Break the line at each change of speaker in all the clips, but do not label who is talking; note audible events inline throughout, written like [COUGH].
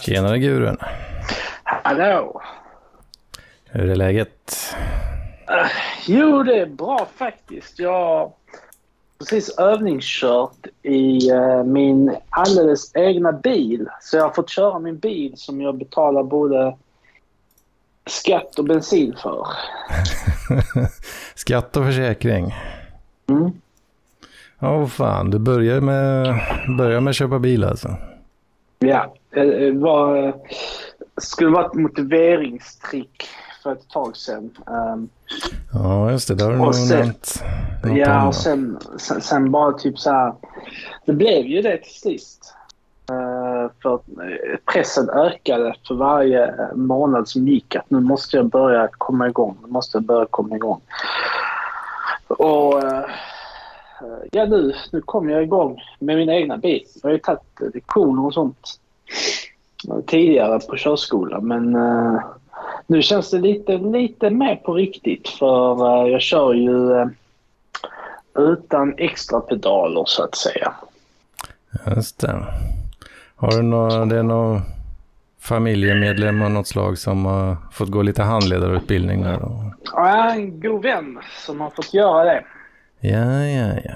Tjenare gurun.
Hallå!
Hur är läget?
Uh, jo, det är bra faktiskt. Jag har precis övningskört i uh, min alldeles egna bil. Så jag har fått köra min bil som jag betalar både skatt och bensin för. [LAUGHS]
Skatt och försäkring.
Mm.
Åh oh, fan, du börjar med, börjar med att köpa bil alltså?
Ja, det var, skulle vara ett motiveringstrick för ett tag sedan. Um,
ja, just det. Det har du nog nämnt.
Ja, och sen, sen, sen, bara typ så här. Det blev ju det till sist. Uh, för pressen ökade för varje månad som gick. Att nu måste jag börja komma igång. Nu måste jag börja komma igång. Och ja, nu, nu kom jag igång med min egna bil. Jag har ju tagit lektioner och sånt tidigare på körskolan men uh, nu känns det lite, lite mer på riktigt för uh, jag kör ju uh, utan extra pedaler så att säga.
Just det. Har du någon, det är någon familjemedlem av något slag som har fått gå lite handledarutbildning där då?
Ja, en god vän som har fått göra det.
Ja, ja, ja.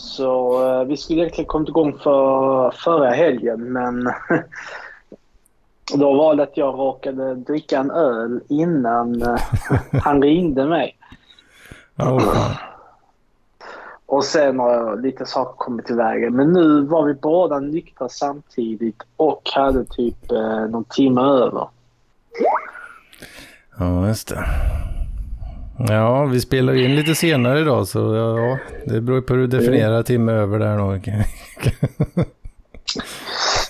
Så uh, vi skulle egentligen kommit igång för förra helgen men [LAUGHS] då var det att jag råkade dricka en öl innan uh, han ringde mig.
Oh,
och sen har lite saker kommit i vägen. Men nu var vi båda nyktra samtidigt och hade typ uh, någon timme över.
Ja, just det. Ja, vi spelar in lite senare idag så ja, det beror på hur du definierar timme över där nog. [LAUGHS]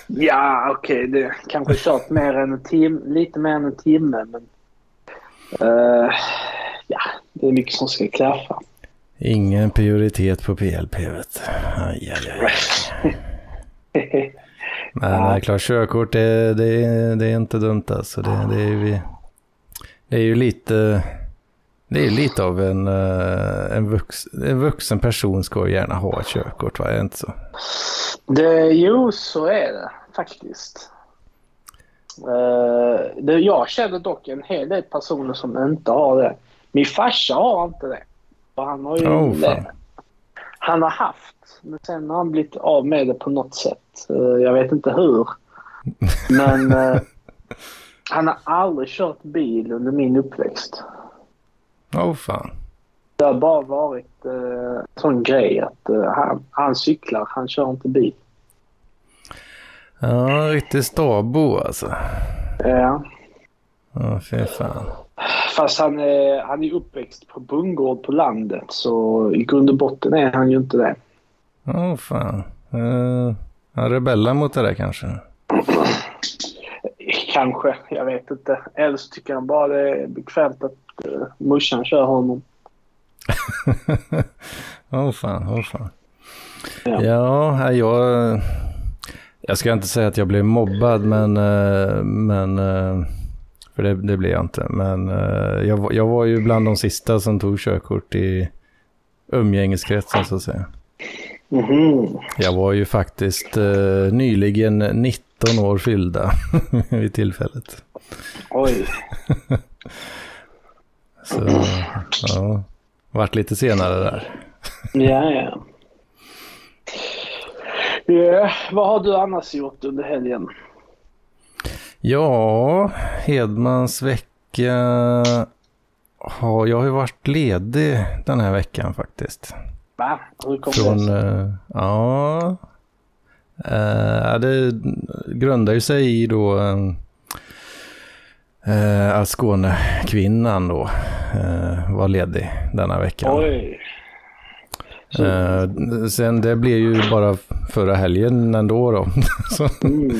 ja, okej, okay, det kanske kört mer än en timme, lite mer än en timme men uh, ja, det är mycket som ska klaffa.
Ingen prioritet på PLP vet aj, aj, aj. [LAUGHS] Men ja. klart, körkort det, det, det är inte dumt alltså. Det, det, är, ju, det är ju lite det är lite av en, eh, en, vux, en vuxen person ska gärna ha ett körkort, va? Är det inte så?
Det, jo, så är det faktiskt. Uh, det, jag känner dock en hel del personer som inte har det. Min farsa har inte det. Han har ju
oh, det.
Han har haft, men sen har han blivit av med det på något sätt. Uh, jag vet inte hur. [LAUGHS] Men uh, han har aldrig kört bil under min uppväxt.
Åh oh, fan.
Det har bara varit eh, en sån grej att eh, han, han cyklar, han kör inte bil.
Ja, riktig stabo alltså.
Ja.
Ja, fy fan.
Fast han är, han är uppväxt på bondgård på landet så i grund och botten är han ju inte det.
Åh oh, fan. Uh, han rebellar mot det där kanske? [CLEARS THROAT]
Kanske, jag vet inte. Eller så tycker han bara det är bekvämt att uh, morsan kör honom. [LAUGHS]
Åh oh, fan, åh oh, fan. Ja, ja jag, jag ska inte säga att jag blev mobbad, men, eh, men eh, för det, det blev jag inte. Men jag, jag var ju bland de sista som tog körkort i umgängeskretsen så att säga.
Mm.
Jag var ju faktiskt nyligen 19 år fyllda [LAUGHS] vid tillfället.
Oj. [LAUGHS]
Så, ja, vart lite senare där.
ja, ja. Yeah. Vad har du annars gjort under helgen?
Ja, Hedmans vecka har jag har ju varit ledig den här veckan faktiskt.
Va? Hur kom
Från, det uh, Ja, uh, det grundar ju sig i då uh, att Skånekvinnan då uh, var ledig denna veckan.
Oj.
Uh, sen det blev ju bara förra helgen ändå då. [LAUGHS]
mm.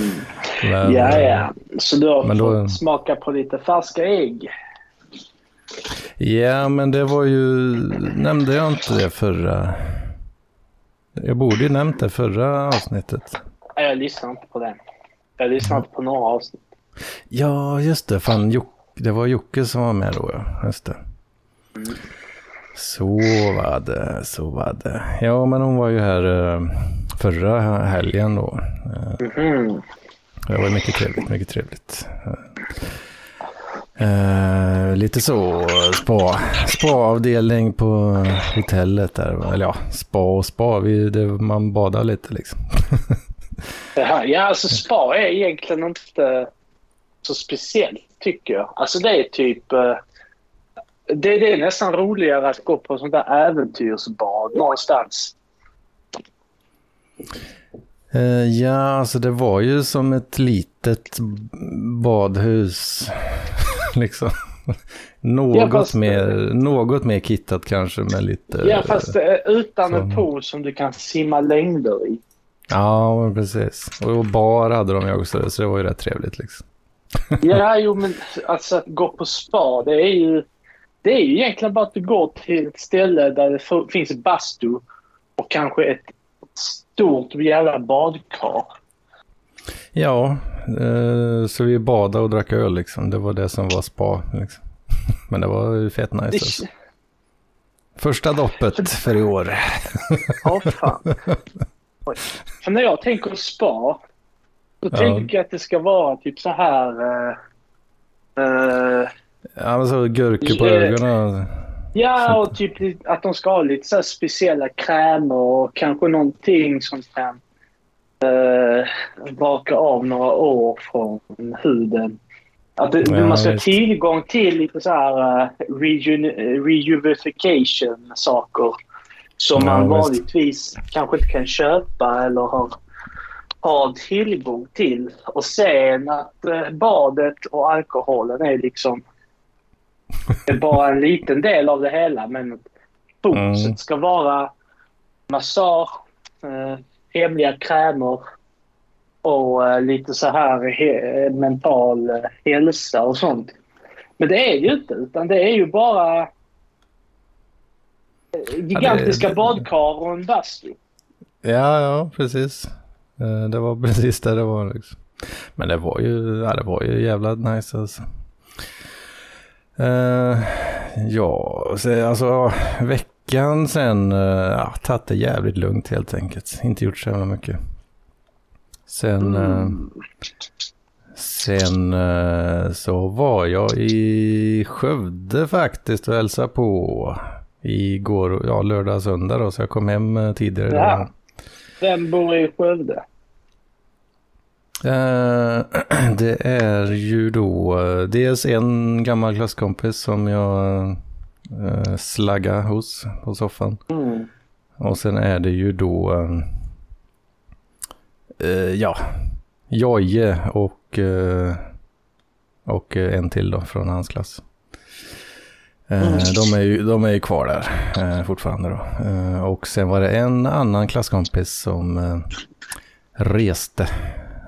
men, ja, ja. Så du har fått då, smaka på lite färska ägg?
Ja, men det var ju... Nämnde jag inte det förra... Jag borde ju nämnt det förra avsnittet.
Jag lyssnade inte på det. Jag lyssnade inte på några avsnitt.
Ja, just det. Fan, Jok det var Jocke som var med då, ja. Just det. Mm. Så var det, så var det. Ja, men hon var ju här uh, förra helgen då.
Mm.
det var mycket trevligt, mycket trevligt. Uh, lite så, spa, spa-avdelning på hotellet där. Eller ja, spa och spa, vi, det, man badar lite liksom. [LAUGHS]
ja, alltså spa är egentligen inte så speciellt tycker jag. Alltså det är typ... Uh, det, det, är nästan roligare att gå på sånt där äventyrsbad någonstans.
Uh, ja, alltså det var ju som ett litet badhus. [LAUGHS] liksom. något, ja, fast, mer, något mer kittat kanske med lite...
Ja, fast uh, utan så. en pool som du kan simma längder i.
Ja, precis. Och bar hade de ju också, så det var ju rätt trevligt liksom. [LAUGHS]
ja, jo men alltså att gå på spa, det är ju... Det är ju egentligen bara att du går till ett ställe där det finns bastu och kanske ett stort jävla badkar.
Ja, eh, så vi badade och drack öl liksom. Det var det som var spa. Liksom. [LAUGHS] Men det var ju fett nice. Alltså. Första doppet för i år. [LAUGHS]
Ja, fan. För när jag tänker spa, då ja. tänker jag att det ska vara typ så här... Uh,
uh, ja, men så gurkor på ögonen.
Ja, och typ att de ska ha lite så speciella krämer och kanske någonting som kan uh, baka av några år från huden. Att det, ja, man ska ha tillgång till lite så här uh, reju rejuvification saker som ja, man vanligtvis kanske inte kan köpa eller har, har tillgång till. Och sen att uh, badet och alkoholen är liksom [LAUGHS] är bara en liten del av det hela, men fokuset mm. ska vara massage, eh, hemliga krämer och eh, lite så här he mental eh, hälsa och sånt. Men det är ju inte, utan det är ju bara eh, gigantiska ja, det, badkar och en bastu.
Ja, ja, precis. Eh, det var [LAUGHS] precis det det var. Liksom. Men det var ju, ja, det var ju jävla nice alltså. Uh, ja, så, alltså veckan sen, uh, ja, tagit det jävligt lugnt helt enkelt. Inte gjort så jävla mycket. Sen, uh, sen uh, så var jag i Skövde faktiskt och hälsade på igår, ja lördag, söndag då, så jag kom hem tidigare. Ja.
Vem bor i Skövde?
Eh, [CLEARS THROAT] det är ju då dels en gammal klasskompis som jag uh, slaggar hos på soffan. Mm. Och sen är det ju då, ja, Joje och, och en till då från hans klass. Mm. De, är ju, de är ju kvar där fortfarande då. Och sen var det en annan klasskompis som reste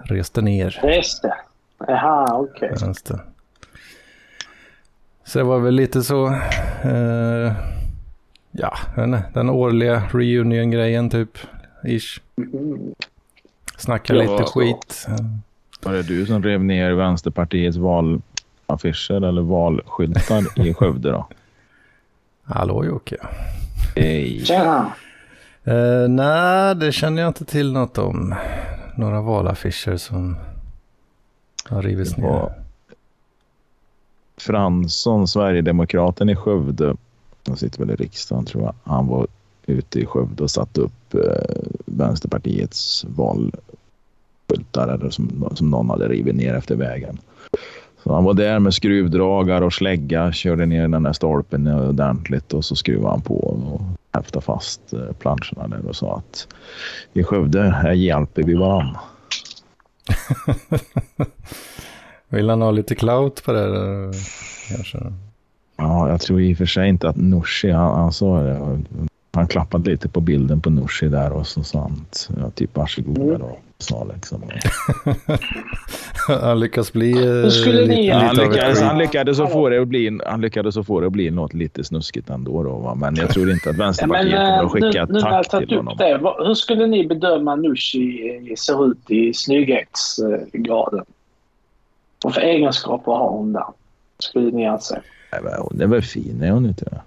reste ner.
Reste? Jaha, okej. Okay.
Så det var väl lite så, eh, ja, den årliga reunion-grejen typ, ish. Snacka ja, lite skit.
Var det du som rev ner Vänsterpartiets valaffischer eller valskyltar i Skövde då? [LAUGHS]
Hallå Jocke.
Hej. Tjena.
Uh, nej, det känner jag inte till något om några valaffischer som har rivits ner.
Fransson, Sverigedemokraten i Skövde, han sitter väl i riksdagen tror jag, han var ute i Skövde och satte upp eh, Vänsterpartiets valskyltar eller som, som någon hade rivit ner efter vägen. Så han var där med skruvdragare och slägga, körde ner den där stolpen ordentligt och så skruvade han på och häftade fast eh, planscherna där och sa att i Skövde här hjälper vi varandra. [LAUGHS]
Vill han ha lite clout på det kanske?
Ja, jag tror i och för sig inte att Norsi, han, han sa det. Han klappade lite på bilden på Norsi där och så sa han ja, typ varsågoda då sa liksom. [LAUGHS]
han lyckas bli...
Hur skulle ni
lite, han, lyckades, han, lyckades att få det att bli, han lyckades att få det att bli något lite snuskigt ändå. Då, va? Men jag tror inte att Vänsterpartiet ja, men, kommer att skicka nu, tack nu till honom. Det,
hur skulle ni bedöma Nooshi ser ut i snygghetsgraden? Vad för egenskaper har hon där? Skulle ni anse?
Hon är väl fin, är hon inte?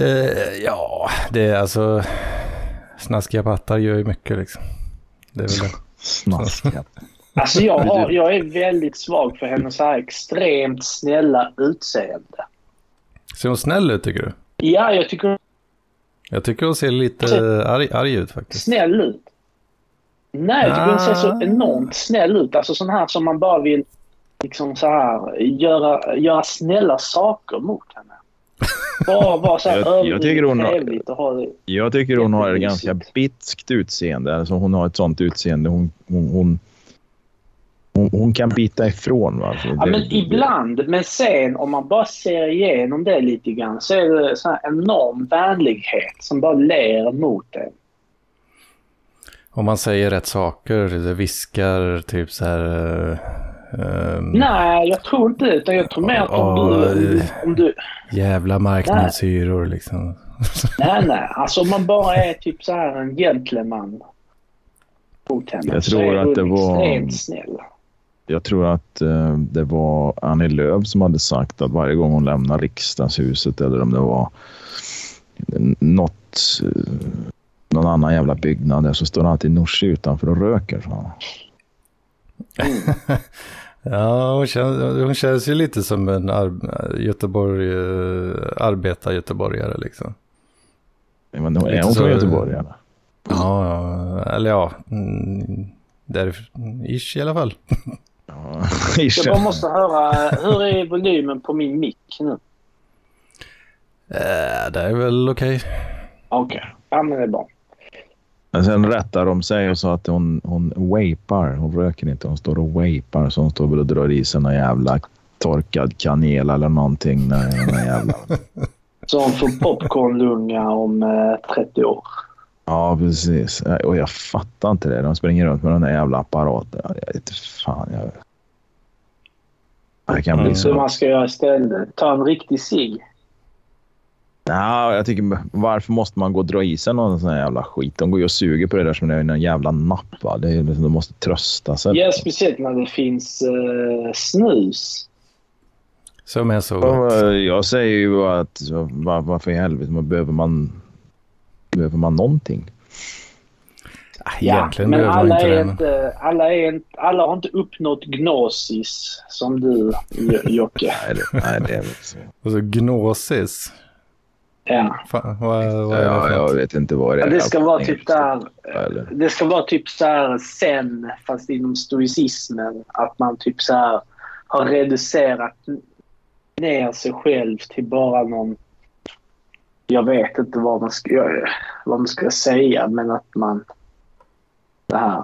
Uh, ja, det är alltså... Snaskiga pattar gör ju mycket liksom. Det är väl det.
Snaskiga.
Alltså jag, [LAUGHS] har, jag är väldigt svag för hennes så här extremt snälla utseende.
Ser hon snäll ut tycker du?
Ja, jag tycker
Jag tycker hon ser lite arg, arg ut faktiskt.
snäll ut. Nej, jag tycker hon ser så
Ah.
enormt snäll ut. Alltså sån här som man bara vill liksom så här göra, göra snälla saker mot henne. [LAUGHS] Bara vara så här
Jag- jag tycker hon har-
trevligt och ha det.
Jag tycker hon har ett ganska bitskt utseende. Alltså hon har ett sånt utseende. Hon, hon, hon, hon, hon kan bita ifrån. Va? Så
Ja,
det-
men
det-
ibland. Men sen om man bara ser igenom det lite grann så är det så här enorm vänlighet som bara ler mot en.
Om man säger rätt saker, det viskar typ så här... ehm,
Nej, jag tror inte det. Utan jag tror mer att om du... Om du, om du
Jävla marknadshyror liksom.
nej, nej. Alltså om man bara är typ så här en gentleman mot henne
Jag tror att det var-
snäll.
Jag tror att eh, det var Annie Lööf som hade sagt att varje gång hon lämnar riksdagshuset eller om det var något, eh, någon annan jävla byggnad där så står det alltid Nooshi utanför och röker. Så. [LAUGHS]
Ja, hon känns, hon känns ju lite som en ar Göteborg, uh, arbetar-göteborgare liksom.
Men är hon från Göteborg? Eller?
Ja, eller ja, mm, där, ish i alla fall.
Ja, [LAUGHS]
Jag bara måste höra, hur är volymen på min mick nu?
Eh, det är väl okej.
Okej, ja men det är bra.
Men sen rättar de sig och sa att hon, hon vapar. Hon röker inte, hon står och vapar. Så hon står väl och drar i sig någon jävla torkad kanel eller någonting. När, jävla...
Så hon får popcornlunga om eh, 30 år.
Ja, precis. Och jag fattar inte det. De springer runt med den där jävla apparaten. Jag vet fan. Jag... Det kan bli
Mm.
Så man ska göra istället? Ta en riktig cigg.
Ja, jag tycker, varför måste man gå och dra i sig någon sån här jävla skit? De går ju och suger på det där som det är en jävla napp. Va? Det är, liksom- de måste trösta sig.
Ja, speciellt när det finns eh, snus.
Som är så
Ja,
gott.
Jag säger ju att var, varför i helvete man behöver man behöver man någonting?
Ah, Egentligen
men
behöver man
alla
inte
är
men-
inte, alla, är inte, alla har inte uppnått gnosis som du, Jo- Jocke.
Nej, det, nej, det är väl så.
Och så gnosis.
Ja.
Fan, vad, vad
Ja, jag vet inte vad det
Ja,
är.
det ska vara typ där...
Eller?
Det ska vara typ så här sen, fast inom stoicismen. Att man typ så här har reducerat ner sig själv till bara någon... Jag vet inte vad man ska, vad man ska säga, men att man... Det här...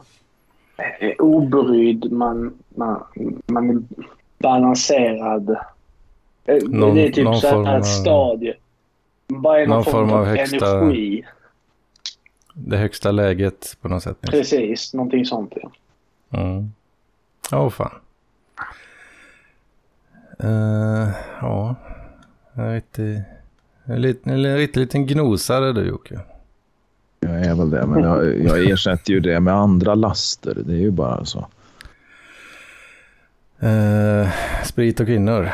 Är obrydd, man, man, man är balanserad. Eh,
Någon-
det är typ så
form
här ett stadie. Bara är någon,
någon
form,
form
av,
av högsta-
energi.
Det högsta läget på något sätt.
Precis, någonting sånt. Ja.
Mm. Åh fan. Eh, ja, jag vet inte. En liten, en riktig liten gnosare du Jocke.
Jag är väl det, men jag, jag ersätter ju det med andra laster. Det är ju bara så.
Eh, sprit och kvinnor.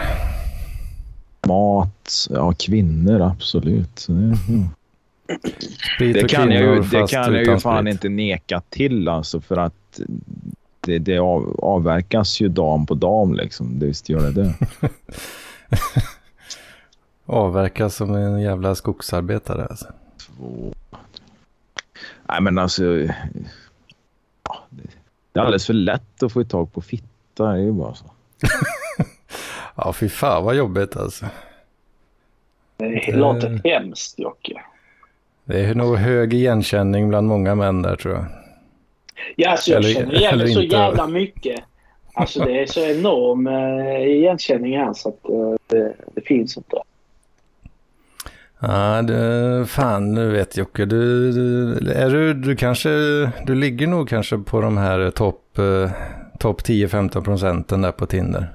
Mat, ja kvinnor absolut. Det, mm. Det kan jag ju, det kan jag ju fan
sprit.
inte neka till alltså för att det, det av, avverkas ju dam på dam liksom. Det visst gör det det. [LAUGHS]
Avverkas som en jävla skogsarbetare alltså.
Två. Nej men alltså. Ja, det, det är alldeles för lätt att få tag på fitta. Det är ju bara så. [LAUGHS]
Ja, fy fan vad jobbigt alltså.
Det
Det-
låter hemskt, Jocke.
Det är nog hög igenkänning bland många män där tror jag.
Ja, alltså jag
Eller-
känner igen det så
inte.
jävla mycket. Alltså det är så enorm uh, igenkänning här så att eh, det, det finns inte.
Ja, du, fan nu vet Jocke, du, du, är du, du kanske, du ligger nog kanske på de här topp eh, top 10-15 procenten där på Tinder.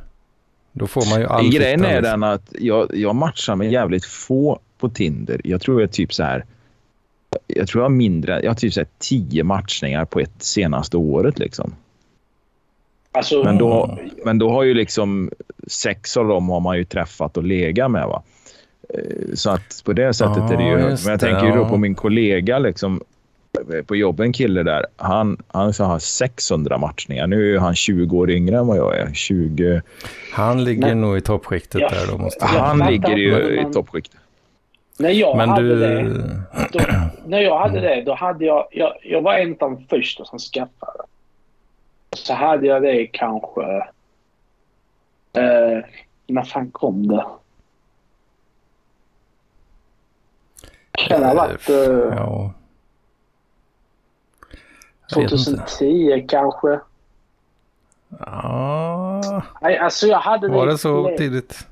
Då får man ju all
Grejen är den att jag, jag matchar med jävligt få på Tinder. Jag tror jag typ så här. Jag tror jag har mindre. Jag har typ så här tio matchningar på ett senaste året liksom.
Alltså,
Men då, men då har ju liksom sex av dem har man ju träffat och legat med. va. Eh, Så att på det sättet
Ja,
är det ju... Men jag
det,
tänker ju då på min kollega liksom. På jobbet en kille där. Han, han ska ha 600 matchningar. Nu är han 20 år yngre än vad jag är. 20...
Han ligger Nej. nog i toppskiktet ja, där då. Måste
han ligger ju i toppskiktet.
När jag Men hade du... det, då, när jag hade det, då hade jag, jag, jag var en av de första som skaffade. Så hade jag det kanske, eh, när fan kom det? Kan det ha varit eh, ja. 2010 kanske?
Ja.
Nej, alltså jag hade
Var det så tidigt?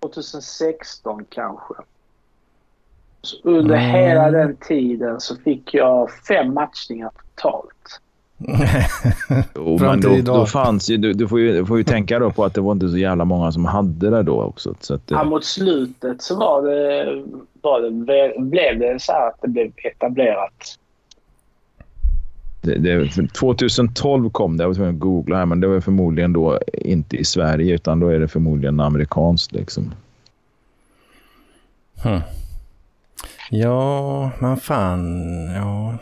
2016 kanske. Så under mm. hela den tiden så fick jag fem matchningar totalt.
Jo, men då, då fanns ju, du, du, får ju, du får ju tänka då på att det var inte så jävla många som hade det då också. Så att det...
ja, mot slutet så var det, var det, blev det så här att det blev etablerat.
Det, det, 2012 kom det, jag var tvungen att googla här, men det var förmodligen då inte i Sverige utan då är det förmodligen amerikanskt liksom.
Hmm. Ja, men fan, ja.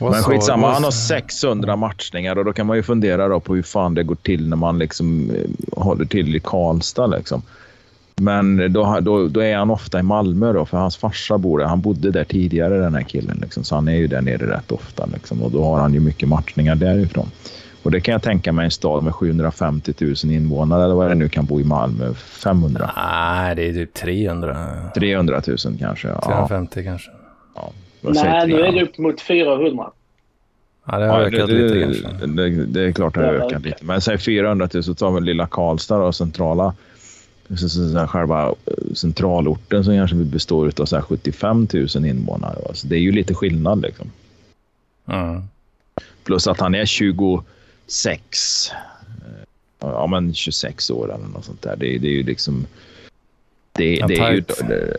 Vad men skitsamma, han har 600 matchningar och då kan man ju fundera då på hur fan det går till när man liksom eh, håller till i Karlstad. Liksom. Men då, då, då, är han ofta i Malmö då, för hans farsa bor där. Han bodde där tidigare den här killen, liksom, så han är ju där nere rätt ofta. Liksom, och då har han ju mycket matchningar därifrån. Och det kan jag tänka mig en stad med 750 000 invånare eller vad det nu kan bo i Malmö. 500?
Nej, det är typ 300.
300 000 kanske. Ja.
350 kanske.
Ja, Nej, nu är det upp mot 400.
Ja, det har ja, ökat det, lite kanske.
Det, det, är klart det har ökat lite. Men säg 400 000 så tar vi lilla Karlstad och centrala så, så, så själva eh, centralorten som kanske består av så här 75 000 invånare. Alltså, det är ju lite skillnad liksom.
Mm.
Plus att han är 26. Ja, men 26 år eller något sånt där. Det, det är ju liksom... Det, det är ju...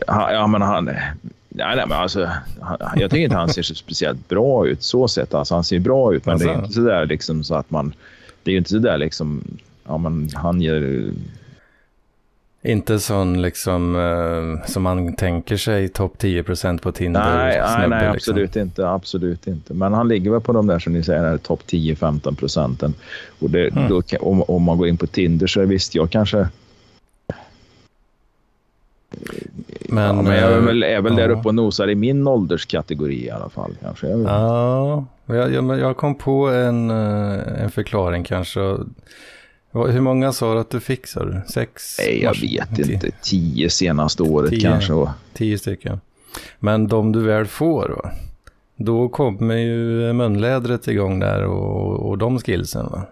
Ja, men han... Nej, nej, men alltså, jag tycker inte han ser så speciellt bra ut så sett. Alltså, han ser bra ut, men alltså. det är inte så där liksom så att man... Det är ju inte så där liksom... Ja, men han ger
inte sån liksom uh, som man tänker sig topp 10% på Tinder.
Nej, nej, nej liksom. absolut inte. Absolut inte. Men han ligger väl på de där som ni säger, topp 10-15 procenten. Och det, mm. då, om, om, man går in på Tinder så är visst, jag kanske... Men, ja, men jag är väl, är väl ja. där uppe och nosar i min ålderskategori i alla fall. Kanske.
Ja, jag, jag, jag kom på en, eh, en förklaring kanske. Hur många sa du att du fick? Sa du? Sex?
Nej, jag vet inte. Tio senaste året tio, kanske.
Tio stycken. Men de du väl får, va? då kommer ju munlädret igång där och, och de skillsen. Va?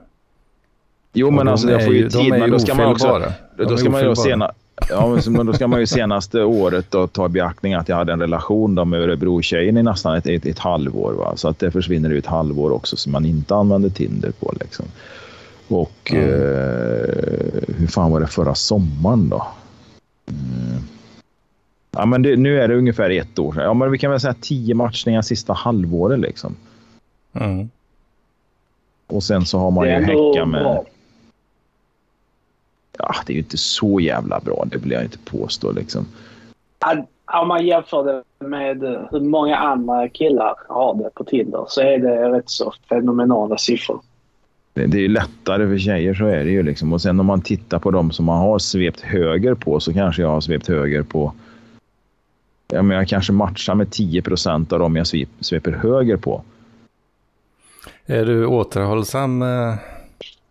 Jo, men alltså jag får ju, tid. Men då ska man också... Då ska man ju sena, Ja, men då ska man ju senaste året då ta i beaktning att jag hade en relation då med Örebro-tjejen i nästan ett, ett, ett halvår. Va? Så att det försvinner ut ett halvår också som man inte använder Tinder på. Liksom. Och mm. eh, hur fan var det förra sommaren då? Mm. Ja, men det, nu är det ungefär ett år sedan. Ja, men vi kan väl säga tio matchningar sista halvåret liksom.
Mm.
Och sen så har man ju häcka med... Bra. Ja, det är ju inte så jävla bra. Det vill jag inte påstå liksom.
Om man jämför det med hur många andra killar har det på Tinder så är det rätt så fenomenala siffror
det är lättare för tjejer, så är det ju. Liksom. Och sen om man tittar på dem som man har svept höger på så kanske jag har svept höger på... Ja, men jag kanske matchar med 10 procent av dem jag svep, sveper höger på.
Är du återhållsam med,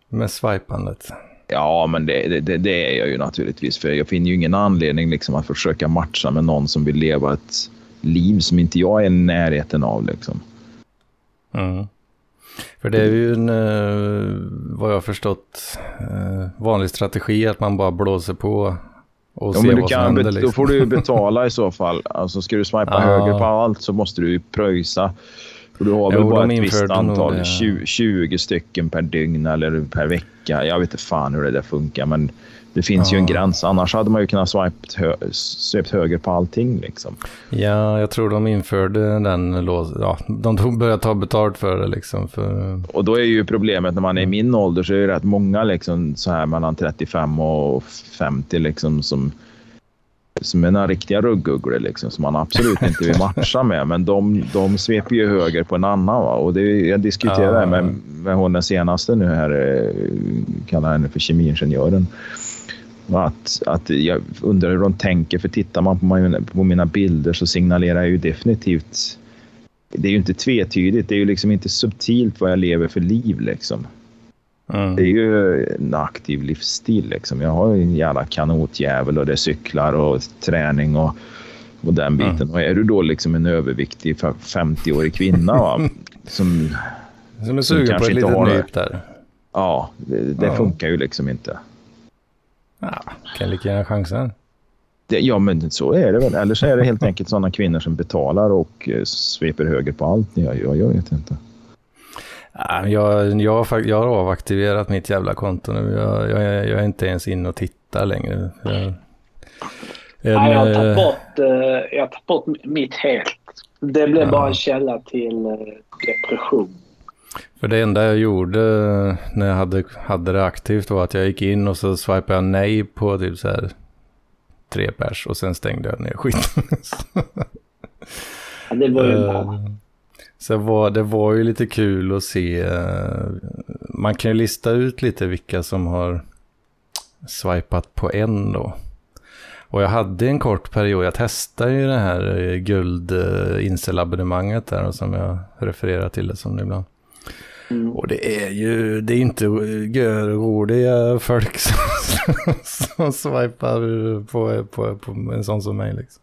med swipandet?
Ja, men det, det, det, är jag ju naturligtvis. För jag finner ju ingen anledning liksom att försöka matcha med någon som vill leva ett liv som inte jag är i närheten av. Liksom.
Mm. För det är ju en, eh, vad jag har förstått, eh, vanlig strategi att man bara blåser på och ja, ser vad som händer.
Liksom. Då får du [LAUGHS] betala i så fall. Alltså ska du swipa ah. höger på allt så måste du ju pröjsa. För du har väl jo, bara ett visst antal, 20, 20 stycken per dygn eller per vecka. Jag vet inte fan hur det där funkar, men det finns ja. ju en gräns. Annars hade man ju kunnat swipat hö svept höger på allting. Liksom.
Ja, jag tror de införde den lås. Ja, de började ta betalt för det. Liksom, för...
Och då är ju problemet när man är i min ålder så är det rätt många liksom, så här mellan 35 och 50 liksom, som som är några riktiga ruggugglor liksom, som man absolut inte vill matcha med. Men de, de sveper ju höger på en annan. Va? Och det, jag diskuterade ja. med, med hon den senaste nu här, eh, kallar henne för kemiingenjören. Att, att jag undrar hur de tänker, för tittar man på, mina, på mina bilder så signalerar jag ju definitivt... Det är ju inte tvetydigt, det är ju liksom inte subtilt vad jag lever för liv. Liksom. Mm. Det är ju en aktiv livsstil. Liksom. Jag har en jävla kanotjävel och det är cyklar och träning och, och den biten. Mm. Och är du då liksom en överviktig 50-årig kvinna va, [LAUGHS] som,
som är sugen som på ett litet nyp där.
Ja, det, det ja. funkar ju liksom inte.
Ja, kan lika gärna chansen.
Det, ja, men så är det väl. Eller så är det helt [LAUGHS] enkelt sådana kvinnor som betalar och eh, sveper höger på allt. Jag, jag, jag vet inte.
Jag, jag, jag har avaktiverat mitt jävla konto nu. Jag, jag, jag är inte ens inne och tittar längre. Jag,
en, Nej, jag har tagit eh, bort, eh, jag har tagit bort mitt helt. Det blev ja. bara en källa till depression.
För det enda jag gjorde när jag hade, hade det aktivt var att jag gick in och så swipade jag nej på typ så här tre pers och sen stängde jag ner skiten.
ja, det var ju bra. Eh,
så var, det var ju lite kul att se. Eh, man kan ju lista ut lite vilka som har swipat på en då. Och jag hade en kort period, jag testade ju det här eh, guld inselabonnemanget där som jag refererar till det som ibland. Mm. Och det är ju, det är inte görroliga folk [LAUGHS] som, som swipar på, på, på en sån som mig liksom.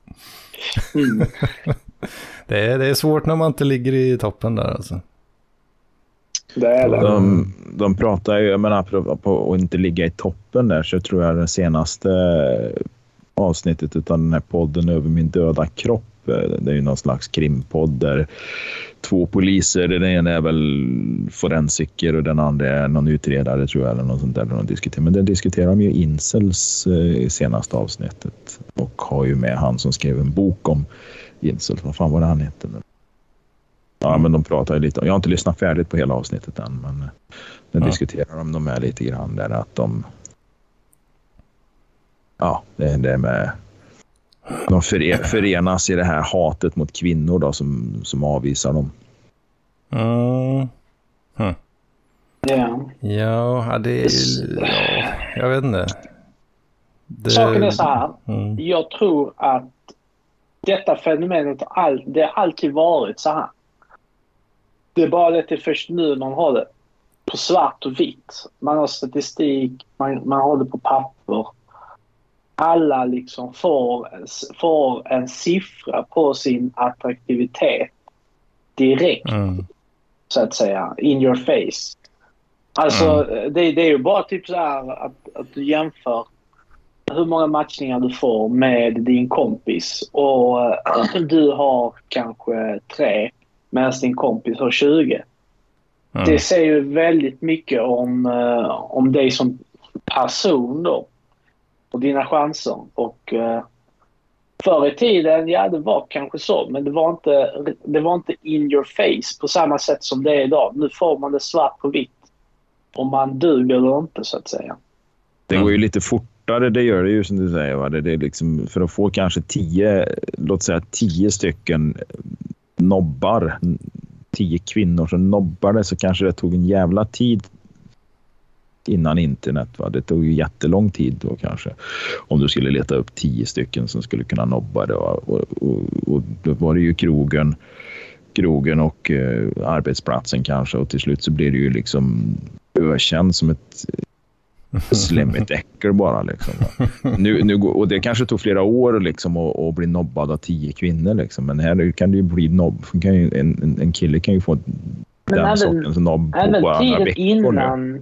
Mm. [LAUGHS] det, är, det är svårt när man inte ligger i toppen där alltså.
Det är det.
De, de pratar ju, jag menar, på att inte ligga i toppen där så tror jag det senaste avsnittet av den här podden över min döda kropp. Eh, det är ju någon slags krimpodd där två poliser. Den ena är väl forensiker och den andra är någon utredare tror jag. Eller något sånt där de diskuterar. Men det diskuterar de ju incels eh, i senaste avsnittet. Och har ju med han som skrev en bok om incels. Vad fan var det han hette? Ja, men de pratar ju lite. Jag har inte lyssnat färdigt på hela avsnittet än. Men eh, den ja. diskuterar de med lite grann där att de ja, det, det med de förenas i det här hatet mot kvinnor då, som, som avvisar dem.
Mm. Hm.
Yeah.
Ja, det är... Ja, jag vet inte.
Det... Saken är så här. Mm. Jag tror att detta fenomenet all, det har alltid varit så här. Det är bara det att det är först nu man har det på svart och vitt. Man har statistik, man, man har det på papper alla liksom får, får en siffra på sin attraktivitet direkt. Mm. Så att säga. In your face. Alltså mm. det, det, är ju bara typ så här att, att du jämför hur många matchningar du får med din kompis och äh, du har kanske tre medan din kompis har 20. Mm. Det säger ju väldigt mycket om, äh, om dig som person då och dina chanser. Och eh, förr i tiden, ja det var kanske så, men det var, inte, det var inte in your face på samma sätt som det är idag. Nu får man det svart på vitt. Om man duger eller inte så att säga.
Det går ju lite kortare, det gör det ju som du säger. Va? Det, det är liksom, för att få kanske tio, låt säga tio stycken nobbar, tio kvinnor som nobbade, så kanske det tog en jävla tid innan internet. Va? Det tog ju jättelång tid då kanske. Om du skulle leta upp tio stycken som skulle kunna nobba det. Och, och, och då var det ju krogen, krogen och eh, arbetsplatsen kanske. Och till slut så blir det ju liksom ökänd som ett slemmigt äckel bara. Liksom. Nu, nu, och det kanske tog flera år liksom, att, att bli nobbad av tio kvinnor. Liksom. Men här kan det ju bli nobb. Kan ju, en, en kille kan ju få den även, sortens nobb på bara några veckor. Innan, nu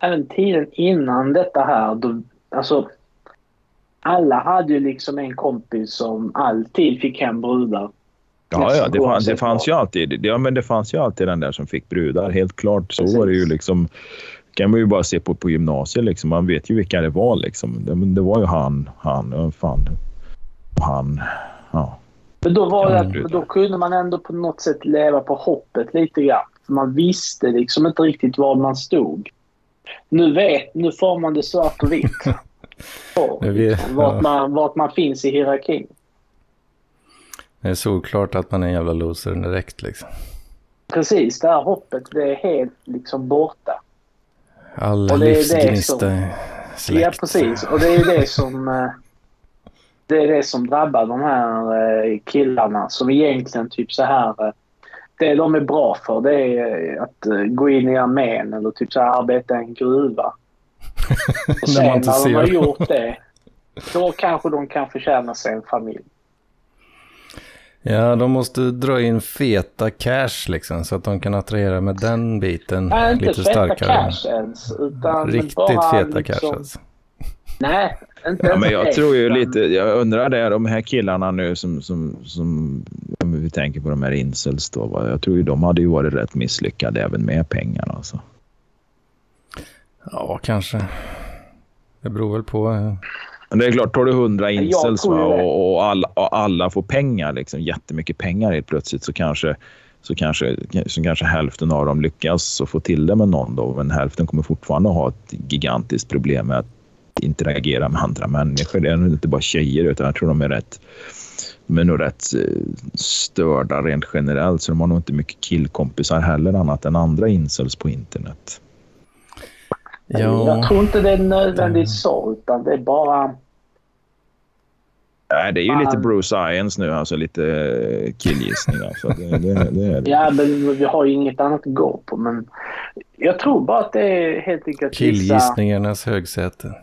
även tiden innan detta här, då, alltså alla hade ju liksom en kompis som alltid fick hem brudar.
Ja, ja det, fann, det fanns ju alltid. Ja, men det fanns ju alltid den där som fick brudar. Helt klart. Så Precis. var det ju liksom. Kan man ju bara se på, på gymnasiet. Liksom. Man vet ju vilka det var. Liksom. Det, det var ju han, han, fan, han. Ja.
Men då, var det, då kunde man ändå på något sätt leva på hoppet lite grann. För man visste liksom inte riktigt var man stod. Nu vet, nu får man det svart och vitt. [LAUGHS] på liksom, vart, man, vart man finns i hierarkin.
Det är solklart att man är en jävla loser direkt liksom.
Precis, det här hoppet det är helt liksom borta.
All livsgnista
släckt. Ja, precis. Och det är det som... Eh, det är det som drabbar de här eh, killarna som egentligen typ så här... Eh, det de är bra för det är att gå in i armén eller typ så här arbeta i en gruva. [LAUGHS] Och sen när, när de har gjort det, då kanske de kan förtjäna sig en familj.
Ja, de måste dra in feta cash liksom så att de kan attrahera med den biten Nej, lite starkare.
inte feta cash ens. Utan
Riktigt
bara
feta
liksom...
cash alltså.
Nej, inte
ja, men Jag tror ju lite, jag undrar det, de här killarna nu som, som, som om vi tänker på de här incels då, jag tror ju de hade ju varit rätt misslyckade även med pengarna alltså.
Ja, kanske. Det beror väl på.
Men det är klart, tar du hundra incels och, och, alla, och alla får pengar, liksom, jättemycket pengar helt plötsligt så kanske, så kanske, så kanske hälften av dem lyckas få till det med någon. Då, men hälften kommer fortfarande ha ett gigantiskt problem med att interagera med andra människor. Det är inte bara tjejer utan jag tror de är rätt de är nog rätt eh, störda rent generellt så de har nog inte mycket killkompisar heller annat än andra incels på internet.
Ja. Jag tror inte det är nödvändigt så, utan det är bara...
Nej, det är ju man... lite Bruce Science nu, alltså lite eh, killgissning. Alltså. Det, det, det är det.
Ja, men vi har ju inget annat att gå på. Men jag tror bara att det är helt enkelt
Killgissningarnas vissa... högsäte.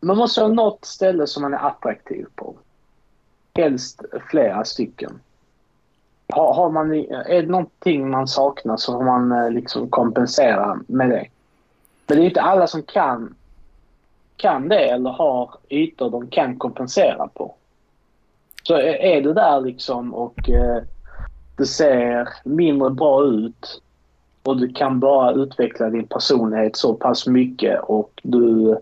Man måste ha något ställe som man är attraktiv på. Helst flera stycken. Har, har man, är det någonting man saknar så får man eh, liksom kompensera med det. Men det är inte alla som kan, kan det eller har ytor de kan kompensera på. Så är du där liksom och eh, det ser mindre bra ut och du kan bara utveckla din personlighet så pass mycket och du...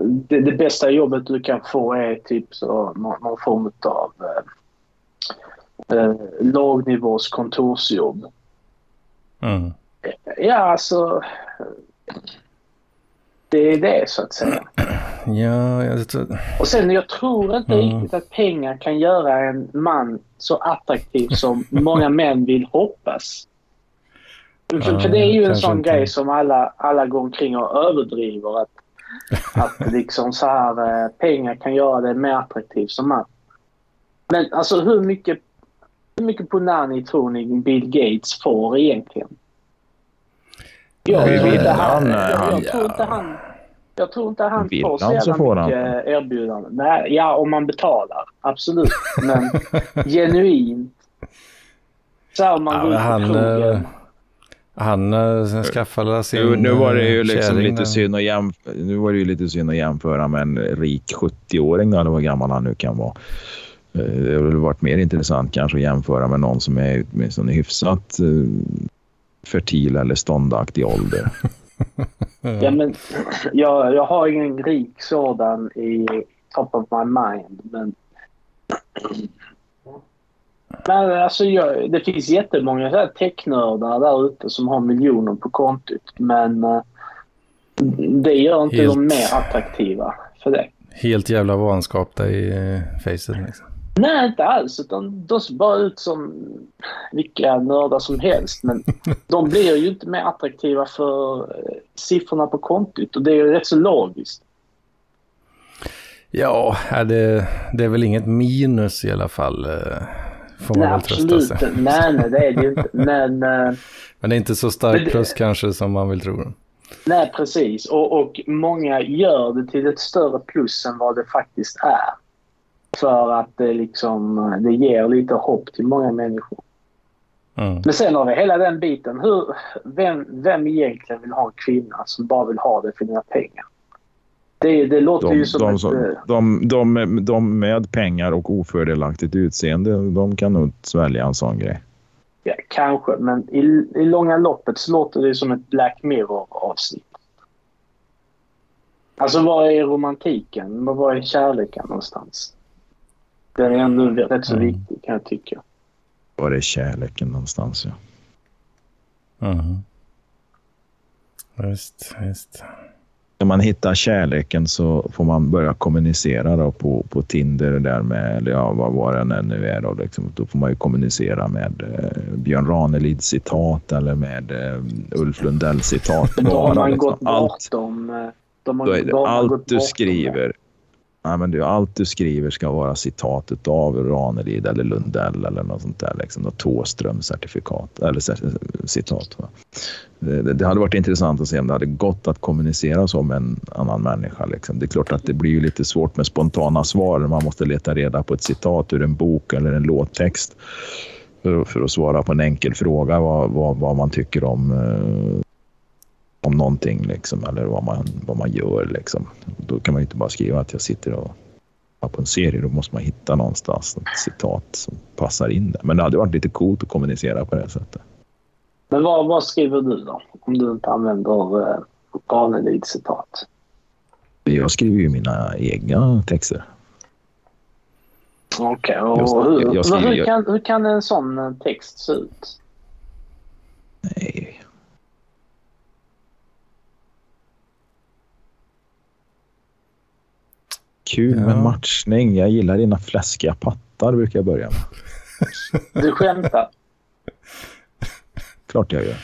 Det, det bästa jobbet du kan få är typ så, någon, någon form av eh, eh, lågnivås kontorsjobb.
Mm.
Ja, alltså... Det är det så att säga. [CLEARS THROAT]
Ja, jag tror...
Och sen jag tror inte mm. riktigt att pengar kan göra en man så attraktiv som [LAUGHS] många män vill hoppas. För, ja, för det är ju en sån inte. grej som alla, alla går omkring och överdriver. Att, [LAUGHS] att liksom så här, eh, pengar kan göra det mer attraktivt som man. Men alltså hur mycket, hur mycket Punani tror ni Bill Gates får egentligen? Jag tror inte han... Jag, tror inte han... Jag tror inte han får så jävla mycket erbjudanden. Nej, ja, om man betalar. Absolut. Men [LAUGHS] genuint. Så här om man ja, går ut
han, krogen. Eh, han uh, skaffade sin
nu, nu var det ju liksom lite synd att jämföra, Nu var det ju lite synd att jämföra med en rik 70-åring eller vad gammal han nu kan vara. Eh, det hade varit mer intressant kanske att jämföra med någon som är åtminstone hyfsat fertil eller ståndaktig ålder. [LAUGHS]
ja, men jag, jag har ingen rik sådan i top of my mind. Men, men alltså, jag, det finns jättemånga technördar där ute som har miljoner på kontot. Men uh, det gör inte Helt... dem mer attraktiva för det.
Helt jävla vanskapta i uh, facet liksom.
Nej, inte alls. Utan de ser bara ut som vilka nördar som helst. Men [LAUGHS] de blir ju inte mer attraktiva för eh, siffrorna på kontot och det är ju rätt så logiskt.
Ja, det, det är väl inget minus i alla fall. Eh, får man
nej, väl trösta sig. Nej, nej, det är det ju inte. [LAUGHS] Men, eh,
men det är inte så starkt plus kanske som man vill tro.
Nej, precis. Och, och många gör det till ett större plus än vad det faktiskt är. För att det, liksom, det ger lite hopp till många människor. Mm. Men sen har vi hela den biten. Hur, vem, vem egentligen vill ha en kvinna som bara vill ha det för dina pengar? Det, det låter
de,
ju som
de,
ett...
Eh, de, de, de med pengar och ofördelaktigt utseende, de kan nog svälja en sån grej.
Ja, kanske. Men i, i långa loppet så låter det som ett Black Mirror-avsnitt. Alltså, vad är romantiken? Vad är kärleken någonstans? Den är ändå rätt så mm. viktig kan jag tycka.
Var är kärleken någonstans ja.
Mm. Visst, visst.
när man hittar kärleken så får man börja kommunicera då på, på Tinder där med, eller ja, vad, vad det nu är. Då, liksom. då får man ju kommunicera med eh, Björn Ranelid citat eller med eh, Ulf Lundell citat.
Då har man
liksom.
gått bortom... eh, de har-
Då är det, allt du skriver Nej, men du, allt du skriver ska vara citatet av Ranelid eller Lundell eller något sånt där. Liksom, något Thåström certifikat eller citat. Va? Det, det- det hade varit intressant att se om det hade gått att kommunicera så med en annan människa. Liksom. Det är klart att det blir ju lite svårt med spontana svar. Man måste leta reda på ett citat ur en bok eller en låttext för, för att svara på en enkel fråga vad, vad, vad man tycker om eh, om någonting liksom, eller vad man, vad man gör. Liksom. Då kan man inte bara skriva att jag sitter och på en serie. Då måste man hitta någonstans ett citat som passar in där. Men det hade varit lite coolt att kommunicera på det sättet.
Men vad, vad skriver du då? Om du inte använder eh, Ranelid-citat.
Jag skriver ju mina egna texter.
Okej, och
Jag-
hur,
jag- jag skriver-
hur, kan, hur kan en sån eh, text se ut?
Nej. Kul med
Ja.
matchning. Jag gillar dina fläskiga pattar brukar jag börja med.
Du skämtar?
Klart jag gör.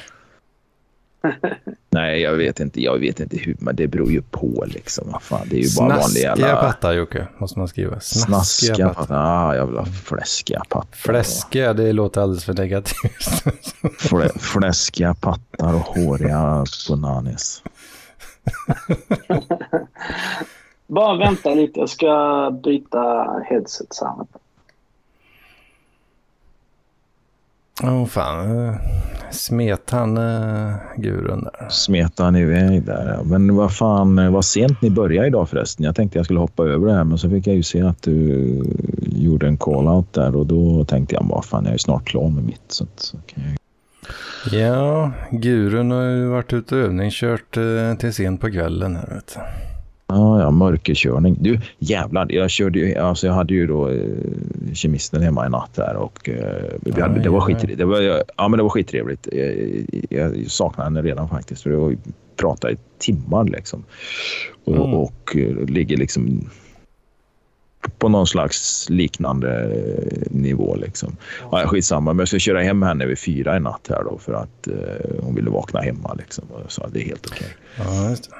[LAUGHS] Nej, jag vet inte. Jag vet inte hur, men det beror ju på liksom. Vad fan, det är ju bara vanliga
Snaskiga pattar Jocke, måste man skriva. Snaskiga,
Snaskiga
pattar.
pattar. Ah, jag vill ha fläskiga pattar.
Fläskiga, det låter alldeles för negativt. [LAUGHS]
Flä, fläskiga pattar och håriga punanis. [LAUGHS]
Bara vänta lite. Jag ska byta headset sen.
Åh oh, fan, eh, smet han uh, gurun där?
Smeta han iväg där. Men vad fan, eh, vad sent ni började idag förresten. Jag tänkte jag skulle hoppa över det här, men så fick jag ju se att du gjorde en call-out där och då tänkte jag, vad fan, jag är snart klar med mitt. Så, att, så kan jag...
Ja, gurun har ju varit ute och övningskört uh, till sent på kvällen här vet du.
Ja, ja, mörkerkörning. Du, jävlar. Jag, körde ju, alltså jag hade ju då eh, kemisten hemma i natt där och eh, hade, det, var skit, det, var, ja, men det var skittrevligt. Jag, jag saknar henne redan faktiskt. För det var prata i timmar liksom. Och,
Mm.
och eh, ligger liksom på någon slags liknande eh, nivå. Liksom. Ja, skitsamma, men jag ska köra hem henne vid fyra i natt här då för att eh, hon ville vakna hemma. Liksom. Och jag sa det är helt okej.
Ja, just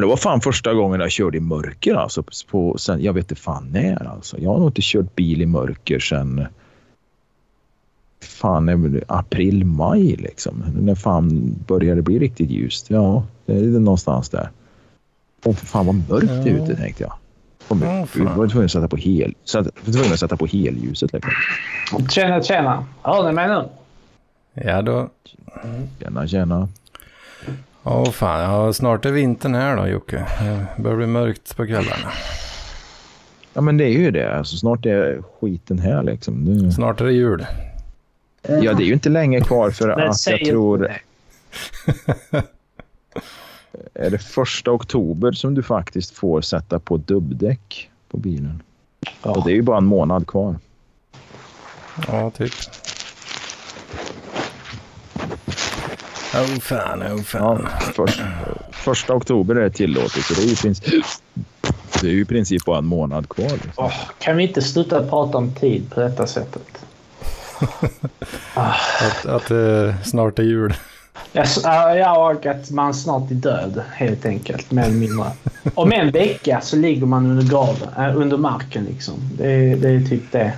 det.
Det var fan första gången jag körde i mörker. Alltså, på, sen, jag vet inte fan när. Alltså. Jag har nog inte kört bil i mörker sen fan, april, maj. Liksom. När fan började det bli riktigt ljust? Ja, det är det någonstans där. Åh, för fan vad mörkt det är ute tänkte jag. Kom,
fan.
var tvungen att sätta på hel, sätta, var tvungen att sätta på helljuset. Liksom.
Tjena, tjena. Hör ni mig nu?
Ja då.
Tjena, tjena.
Åh fan, ja, snart är vintern här då Jocke. Det börjar bli mörkt på kvällarna.
Ja, men det är ju det. Alltså, snart är skiten här liksom. Nu...
Snart är det jul.
Ja, det är ju inte länge kvar för att jag tror... [LAUGHS] är det första oktober som du faktiskt får sätta på dubbdäck på bilen. Och det är ju bara en månad kvar.
Ja, typ. Åh fan, åh
Ja,
fan.
först, första oktober är det tillåtet, så det är ju princip, det är ju i princip bara en månad kvar. Liksom.
Åh, kan vi inte sluta prata om tid på detta sättet? [LAUGHS]
Att, att det snart är jul.
Jag, s- ja, ja, och att man snart är död, helt enkelt. Mer eller mindre. Om en vecka så ligger man under graven, äh, under marken liksom. Det, är- det är typ det.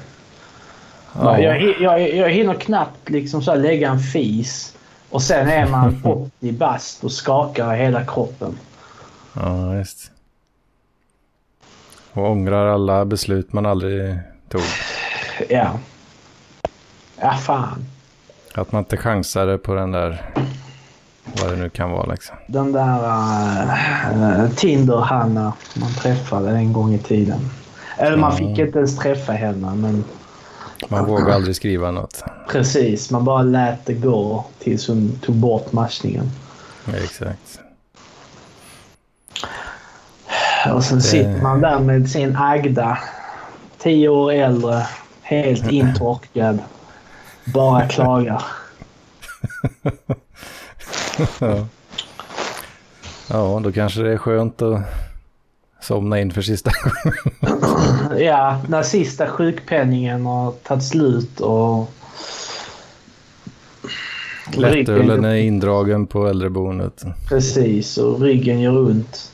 Ja.
Jag, jag, jag hinner knappt liksom så här lägga en fis och sen är man [LAUGHS] 80 bast och skakar hela kroppen.
Ja, just. Och ångrar alla beslut man aldrig tog.
Ja. Ja, fan.
Att man inte chansade på den där, vad det nu kan vara liksom.
Den där uh, Tinder-Hanna man träffade en gång i tiden. Eller man fick inte ens träffa henne, men
Man vågar aldrig skriva något.
precis. Man bara lät det gå tills hon tog bort matchningen.
Ja, exakt.
Och sen sitter man där med sin Agda. Tio år äldre. Helt [LAUGHS] intorkad. Bara klagar. [LAUGHS]
Ja. Ja, då kanske det är skönt att somna in för sista gången. [LAUGHS]
ja, när sista sjukpenningen har tagit slut och...
Lättölen är indragen på äldreboendet.
Precis, och ryggen gör ont.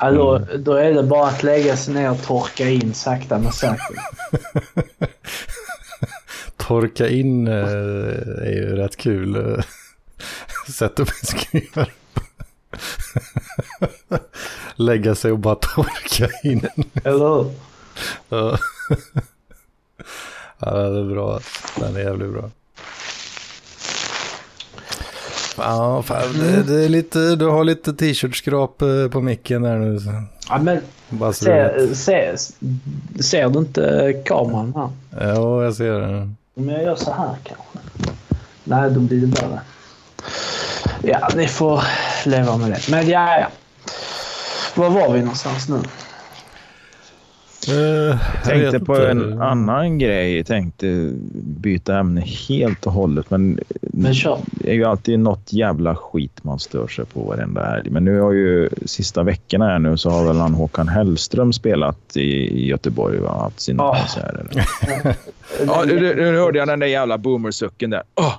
Då, mm. då är det bara att lägga sig ner och torka in sakta men säkert. [LAUGHS]
torka in eh, är ju rätt kul eh, [LAUGHS] sätt att beskriva Lägga sig och bara torka in.
Eller?
Ja. ja, det är bra. Den är jävligt bra. Ja, fan, det, det, är lite, du har lite t-shirt-skrap eh, på micken här nu.
Ja, men ser, ser, ser du inte kameran här?
Ja, jag ser den.
Om jag gör så här kanske? Nej, då blir det bara... Ja, ni får leva med det. Men ja, ja. Var var vi någonstans nu?
Uh, jag tänkte på en annan grej. Jag tänkte byta ämne helt och hållet. Men, men det är ju alltid något jävla skit man stör sig på varenda helg. Men nu har ju sista veckorna här nu så har väl han Håkan Hellström spelat i Göteborg och haft sina oh. konserter. ja, nu, nu hörde jag den där jävla boomersucken där. Oh,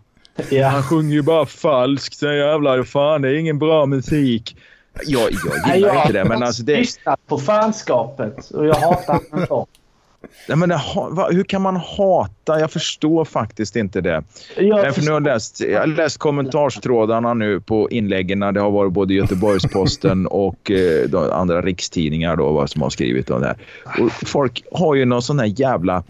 ja. Han sjunger ju bara falskt. Den jävla fan, det är ingen bra musik. Jag, jag gillar Nej, inte det, men alltså det... Jag har
lyssnat på fanskapet och jag hatar så.
Nej, men hur kan man hata? Jag förstår faktiskt inte det. Jag, för nu har jag, läst, jag har läst kommentarstrådarna nu på inläggen. Det har varit både Göteborgs-Posten [LAUGHS] och eh, andra rikstidningar då, som har skrivit om det här. Och folk har ju någon sån här jävla...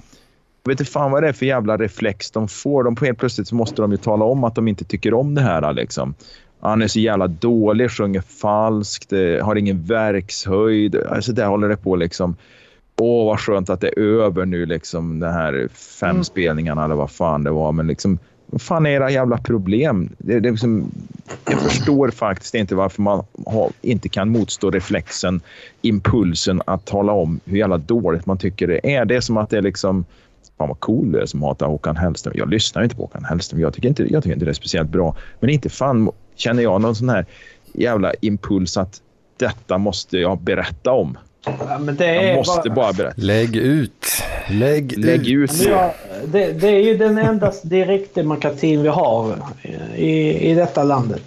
Jag vet inte fan vad det är för jävla reflex de får. De, helt plötsligt så måste de ju tala om att de inte tycker om det här. Liksom. Han är så jävla dålig, sjunger falskt, har ingen verkshöjd. Alltså där håller det på liksom. Åh, vad skönt att det är över nu, liksom, de här fem mm. spelningarna eller vad fan det var. Men liksom, vad fan är era jävla problem? Det, det liksom, jag förstår faktiskt inte varför man har, inte kan motstå reflexen, impulsen att tala om hur jävla dåligt man tycker det är. Det är som att det är liksom... Fan vad cool du är som hatar Håkan Hellström. Jag lyssnar inte på Håkan Hellström. Jag tycker inte, jag tycker inte det är speciellt bra. Men inte fan känner jag någon sån här jävla impuls att detta måste jag berätta om.
Ja, men det är
jag måste bara... bara berätta.
Lägg ut. Lägg,
Lägg ut. ut.
Ja, det, det, är ju den enda direktdemokratin vi har i, i detta landet.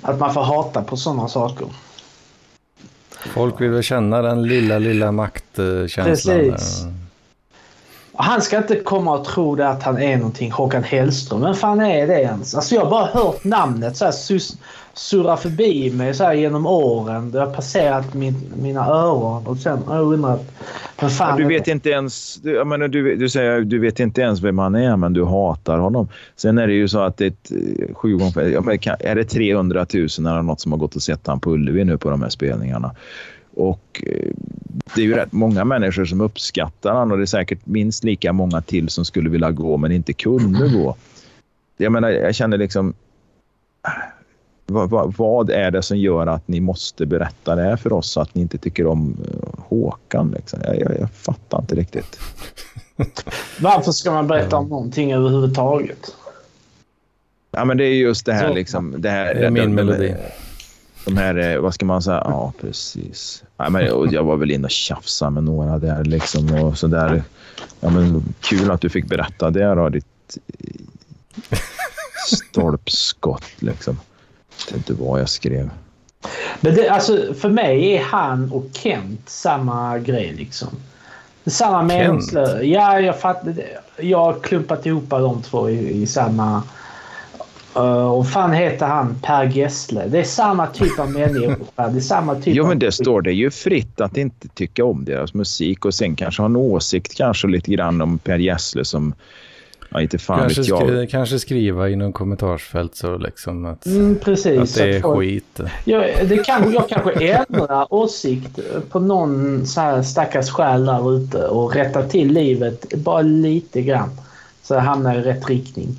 Att man får hata på sådana saker.
Folk vill väl känna den lilla, lilla maktkänslan. Precis.
Han ska inte komma och tro det att han är någonting Håkan Hellström. Vem fan är det ens? Alltså jag har bara hört namnet så här surra förbi mig så genom åren. Det har passerat min, mina öron och sen har jag undrat.
Vem fan du vet inte ens... Du, jag menar, du, du säger du vet inte ens vem han är men du hatar honom. Sen är det ju så att det är ett, eh, sju gånger... Är det 300 000 eller något som har gått och sett han på Ullevi nu på de här spelningarna? Och eh, det är ju rätt många människor som uppskattar honom och det är säkert minst lika många till som skulle vilja gå men inte kunde gå. Jag menar, jag känner liksom... Vad, vad, vad, är det som gör att ni måste berätta det här för oss så att ni inte tycker om eh, Håkan? Liksom? Jag, jag, jag fattar inte riktigt. [LAUGHS]
Varför ska man berätta om någonting överhuvudtaget?
Ja, men det är just det här. Liksom, det, här
det är min melodi
de här, eh, vad ska man säga? Ja, precis. Ja, men jag var väl inne och tjafsade med några där liksom och så där. Ja, men kul att du fick berätta det då, ditt stolpskott liksom. Jag vet inte vad jag skrev.
Men det, alltså, för mig är han och Kent samma grej liksom. Samma meningslösa. Ja, jag fattar. Jag har klumpat ihop de två i, i samma och fan heter han Per Gessle. Det är samma typ av människa. [LAUGHS] Det är samma typ
jo, men det står det ju fritt att inte tycka om deras musik och sen kanske ha en åsikt kanske lite grann om Per Gessle som Ja, inte fan
kanske,
vet jag.
Skri kanske skriva i någon kommentarsfält så liksom att,
mm, precis,
att det är att skit.
Ja, det kan, jag kanske ändrar åsikt på någon så här stackars själ där ute och rättar till livet bara lite grann. Så jag hamnar i rätt riktning.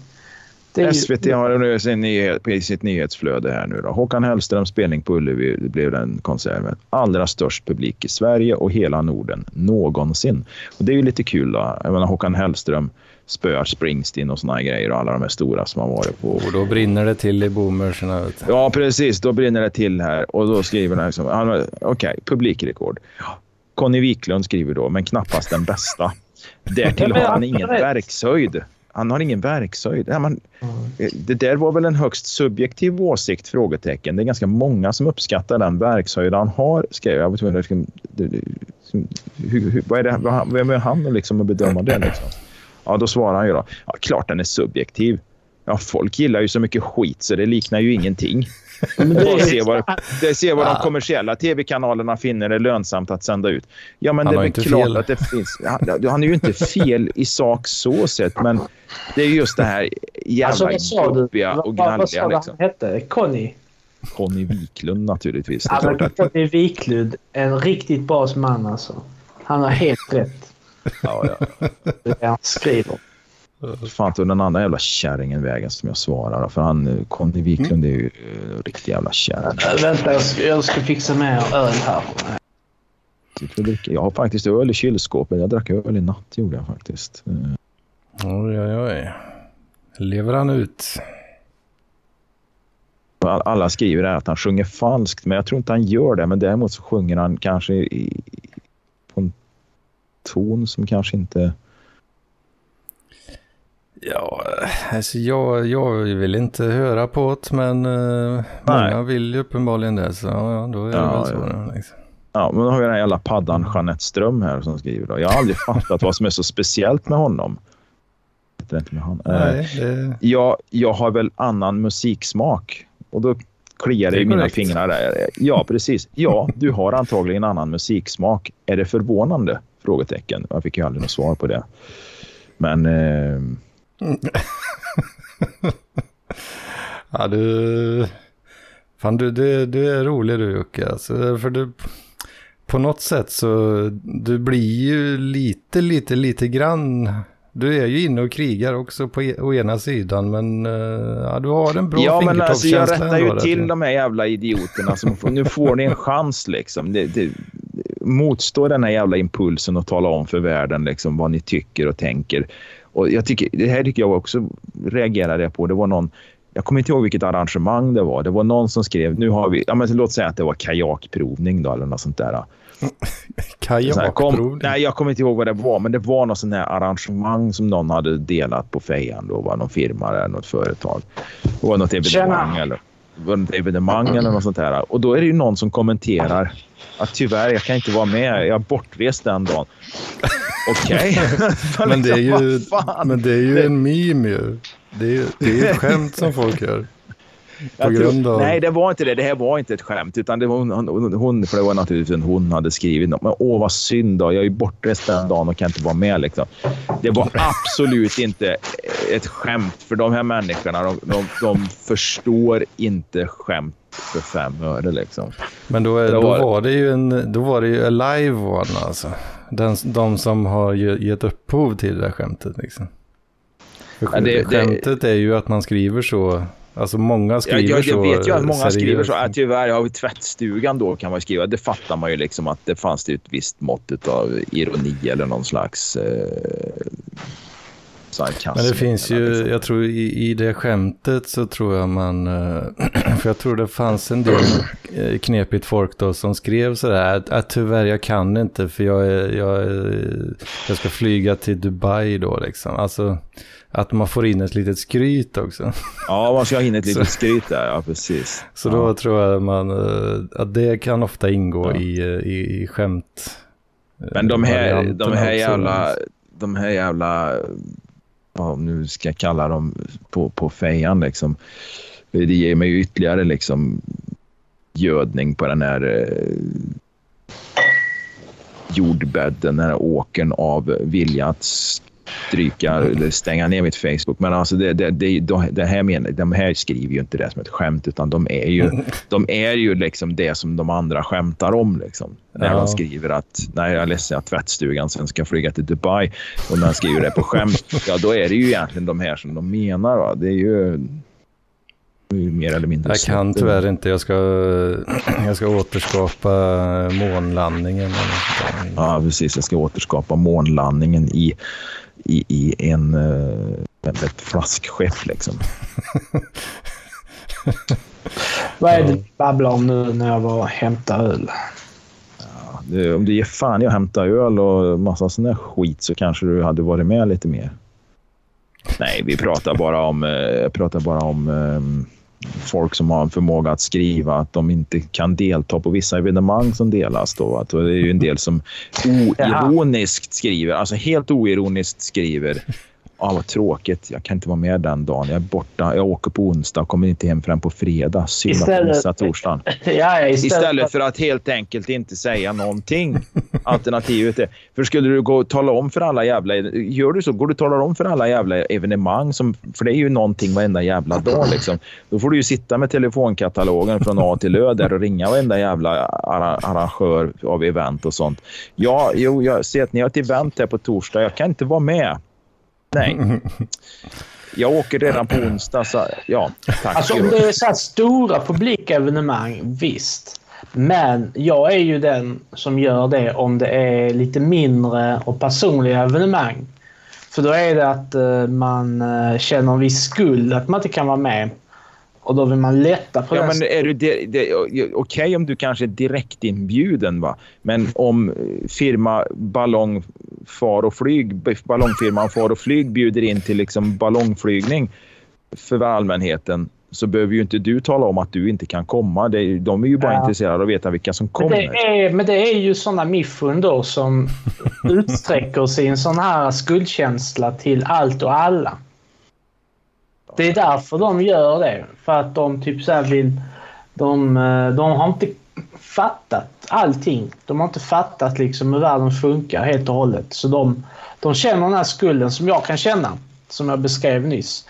Ju... SVT har nu sin nyhet, i sitt nyhetsflöde här nu då. Håkan Hellströms spelning på Ullevi blev den konsert med allra störst publik i Sverige och hela Norden någonsin. Och det är ju lite kul då. Jag menar Håkan Hellström spöar Springsteen och såna grejer och alla de här stora som har varit på.
Och då brinner det till i boomerserna.
Ja, precis. Då brinner det till här och då skriver han liksom, okej, okay, publikrekord. Conny Wiklund skriver då, men knappast den bästa. [LAUGHS] Därtill har han ingen verkshöjd. Han har ingen verkshöjd. Ja, man, det där var väl en högst subjektiv åsikt? frågetecken. Det är ganska många som uppskattar den verkshöjd han har, skrev jag. Vad är det, vem är han liksom att bedöma det? Liksom? Ja, då svarar han ju då. Ja, klart den är subjektiv. Ja, folk gillar ju så mycket skit så det liknar ju ingenting. Men [LAUGHS] det, är... se vad, det ser vad de kommersiella tv-kanalerna finner det lönsamt att sända ut. Ja, men han det är väl klart fel. att det finns... Han, han, är ju inte fel i sak så sett, men det är just det här jävla alltså, jobbiga och gnälliga. Vad sa du liksom.
han hette? Conny?
Conny Wiklund naturligtvis.
Det ja, att... Conny Wiklund, en riktigt bra man alltså. Han har helt rätt.
Ja, ja.
Det han skriver.
Fan tog den andra jävla kärringen vägen som jag svarar. För han, Conny Wiklund är ju uh, riktig jävla kärring.
Äh, vänta, jag ska, jag ska fixa med öl här.
Jag har faktiskt öl i kylskåpet. Jag drack öl i natt gjorde jag faktiskt.
Oj, oj, oj. Lever han ut?
Alla skriver att han sjunger falskt, men jag tror inte han gör det. Men däremot så sjunger han kanske i, på en ton som kanske inte...
Ja, alltså jag, jag vill inte höra på det, men uh, många vill ju uppenbarligen det. Så ja, då är det ja, väl så. Ja. Liksom.
Ja, men då har vi den här jävla paddan Jeanette Ström här som skriver. Då. Jag har aldrig fattat vad som är så speciellt med honom. Inte med. Nej, eh, det... jag, jag har väl annan musiksmak. Och då kliar det i mina fingrar. Där. Ja, precis. Ja, du har antagligen annan musiksmak. Är det förvånande? Frågetecken. Jag fick ju aldrig något svar på det. Men... Eh... [LAUGHS]
ja, du... Fan, du, du, du är rolig du Jocke. Alltså, för du, på något sätt så du blir ju lite, lite, lite grann du är ju inne och krigar också på e å ena sidan, men uh, ja, du har en bra
Ja, men alltså jag rättar ju till de här jävla idioterna. Som, nu får ni en chans liksom. Det, det, motstå den här jävla impulsen och tala om för världen liksom, vad ni tycker och tänker. Och jag tycker, det här tycker jag också reagerade på. Det var någon, jag kommer inte ihåg vilket arrangemang det var. Det var någon som skrev, nu har vi, ja, men låt säga att det var kajakprovning då, eller något sånt där. [LAUGHS]
Kajakprovning?
Nej, jag kommer inte ihåg vad det var, men det var något sånt här arrangemang som någon hade delat på fejan. Då var någon firma eller något företag. Det var något evenemang Tjena. eller, något evenemang eller något sånt här. Och då är det ju någon som kommenterar att tyvärr, jag kan inte vara med. Jag är bortrest den dagen. Okej.
Okay. [LAUGHS] men, det är ju, men det är ju en meme ju. Det är, det är ju ett skämt som folk gör.
På grund av... Nej, det var inte det. Det här var inte ett skämt. Utan det var hon, hon, för det var naturligtvis en hon hade skrivit något. Men åh, vad synd då. Jag är bortrest den dagen och kan inte vara med. Liksom. Det var absolut inte ett skämt. För de här människorna, de, de, de förstår inte skämt för fem öre. Liksom.
Men då, då, var, var det ju en då var det ju live one alltså. Den, de som har gett upphov till det där skämtet. Liksom. För ja, det, skämtet det... är ju att man skriver så Alltså många skriver
jag, jag,
så.
Jag vet ju att många seriöst. skriver så. Att tyvärr, har vi tvättstugan då kan man skriva. Det fattar man ju liksom att det fanns det ett visst mått av ironi eller någon slags eh,
sarkasm. Men det finns ju, liksom. jag tror i, i det skämtet så tror jag man, eh, [CLEARS THROAT] för jag tror det fanns en del eh, knepigt folk då som skrev sådär att, att tyvärr jag kan inte för jag, är, jag, är, jag ska flyga till Dubai då liksom. Alltså att man får in ett litet skryt också.
Ja, man ska ha in ett litet skryt där, ja precis.
Så då tror jag man, eh, att det kan ofta ingå ja. i, eh, i, i skämt.
Eh, Men de här, de här jävla, de här jävla, ja, nu ska jag kalla dem på, på fejan liksom. Det ger mig ju ytterligare liksom gödning på den här jordbädden, den här åkern av vilja att stryka eller stänga ner mitt Facebook. Men alltså det, det, det, det här menar, de här skriver ju inte det som ett skämt utan de är ju, [LAUGHS] de är ju liksom det som de andra skämtar om. Liksom. När ja. de skriver att nej, jag är ledsen att tvättstugan sen ska flyga till Dubai och när de skriver det på skämt, [LAUGHS] ja då är det ju egentligen de här som de menar. Va? Det är ju mer eller mindre.
Jag kan tyvärr inte. Jag ska, [CLEARS THROAT] jag ska återskapa månlandningen.
Ja, precis. Jag ska återskapa månlandningen i, i, i en, eh, ett flaskskepp liksom. [LAUGHS]
Vad är det du babblar om nu när jag var och hämtade öl?
Ja, det, om du ger fan i att hämta öl och massa sån där skit så kanske du hade varit med lite mer. Nej, vi pratar bara om, eh, pratar bara om um, folk som har en förmåga att skriva att de inte kan delta på vissa evenemang som delas. Då. Att det är ju en del som [LAUGHS] oironiskt skriver, alltså helt oironiskt skriver Ah, vad tråkigt. Jag kan inte vara med den dagen. Jag är borta. Jag åker på onsdag och kommer inte hem förrän på fredag. Synd att jag missar torsdagen. [LAUGHS]
Ja, istället,
istället för att helt enkelt inte säga någonting. Alternativet är... För skulle du gå och tala om för alla jävla... Gör du så? Går du och talar om för alla jävla evenemang? Som, för det är ju någonting varenda jävla dag. Liksom. Då får du ju sitta med telefonkatalogen från A till Ö där och ringa varenda jävla arrangör av event och sånt. Ja, jo, jag ser att ni har ett event här på torsdag. Jag kan inte vara med. Nej. [LAUGHS] Jag åker redan på onsdag, så ja, tack.
Alltså om det är så här stora publikevenemang, visst. Men jag är ju den som gör det om det är lite mindre och personliga evenemang. För då är det att uh, man uh, känner en viss skuld att man inte kan vara med. Och då vill man lätta på
ja, men är du Okej okay, om du kanske är direktinbjuden va. Men om firma Ballong Far och Flyg, ballongfirman Far och Flyg bjuder in till liksom ballongflygning för allmänheten så behöver ju inte du tala om att du inte kan komma. Det, de är ju bara ja. intresserade av att veta vilka som kommer.
Men det är, men det är ju sådana miffun då som [LAUGHS] utsträcker sin sån här skuldkänsla till allt och alla. Det är därför de gör det. För att de typ så vill... De, eh, de har inte fattat allting. De har inte fattat liksom hur världen funkar helt och hållet. Så de, de känner den här skulden som jag kan känna. Som jag beskrev nyss.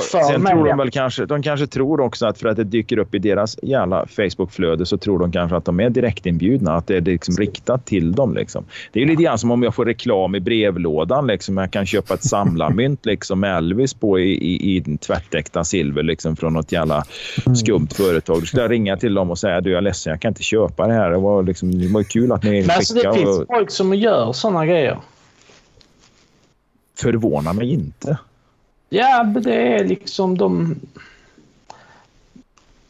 Sen tror de väl kanske, de kanske tror också att för att det dyker upp i deras jävla Facebook-flöde så tror de kanske att de är direktinbjudna. Att det är liksom riktat till dem. Liksom. Det är lite grann som om jag får reklam i brevlådan. Liksom. Jag kan köpa ett samlarmynt [LAUGHS] liksom, med Elvis på i, i, i tvättäkta silver liksom, från något jävla skumt företag. Då skulle jag ringa till dem och säga du jag är ledsen, jag kan inte köpa det här. Det var, liksom, det var kul att ni
Men alltså, det finns och... folk som gör sådana grejer.
Förvånar mig inte.
Ja, det är liksom de...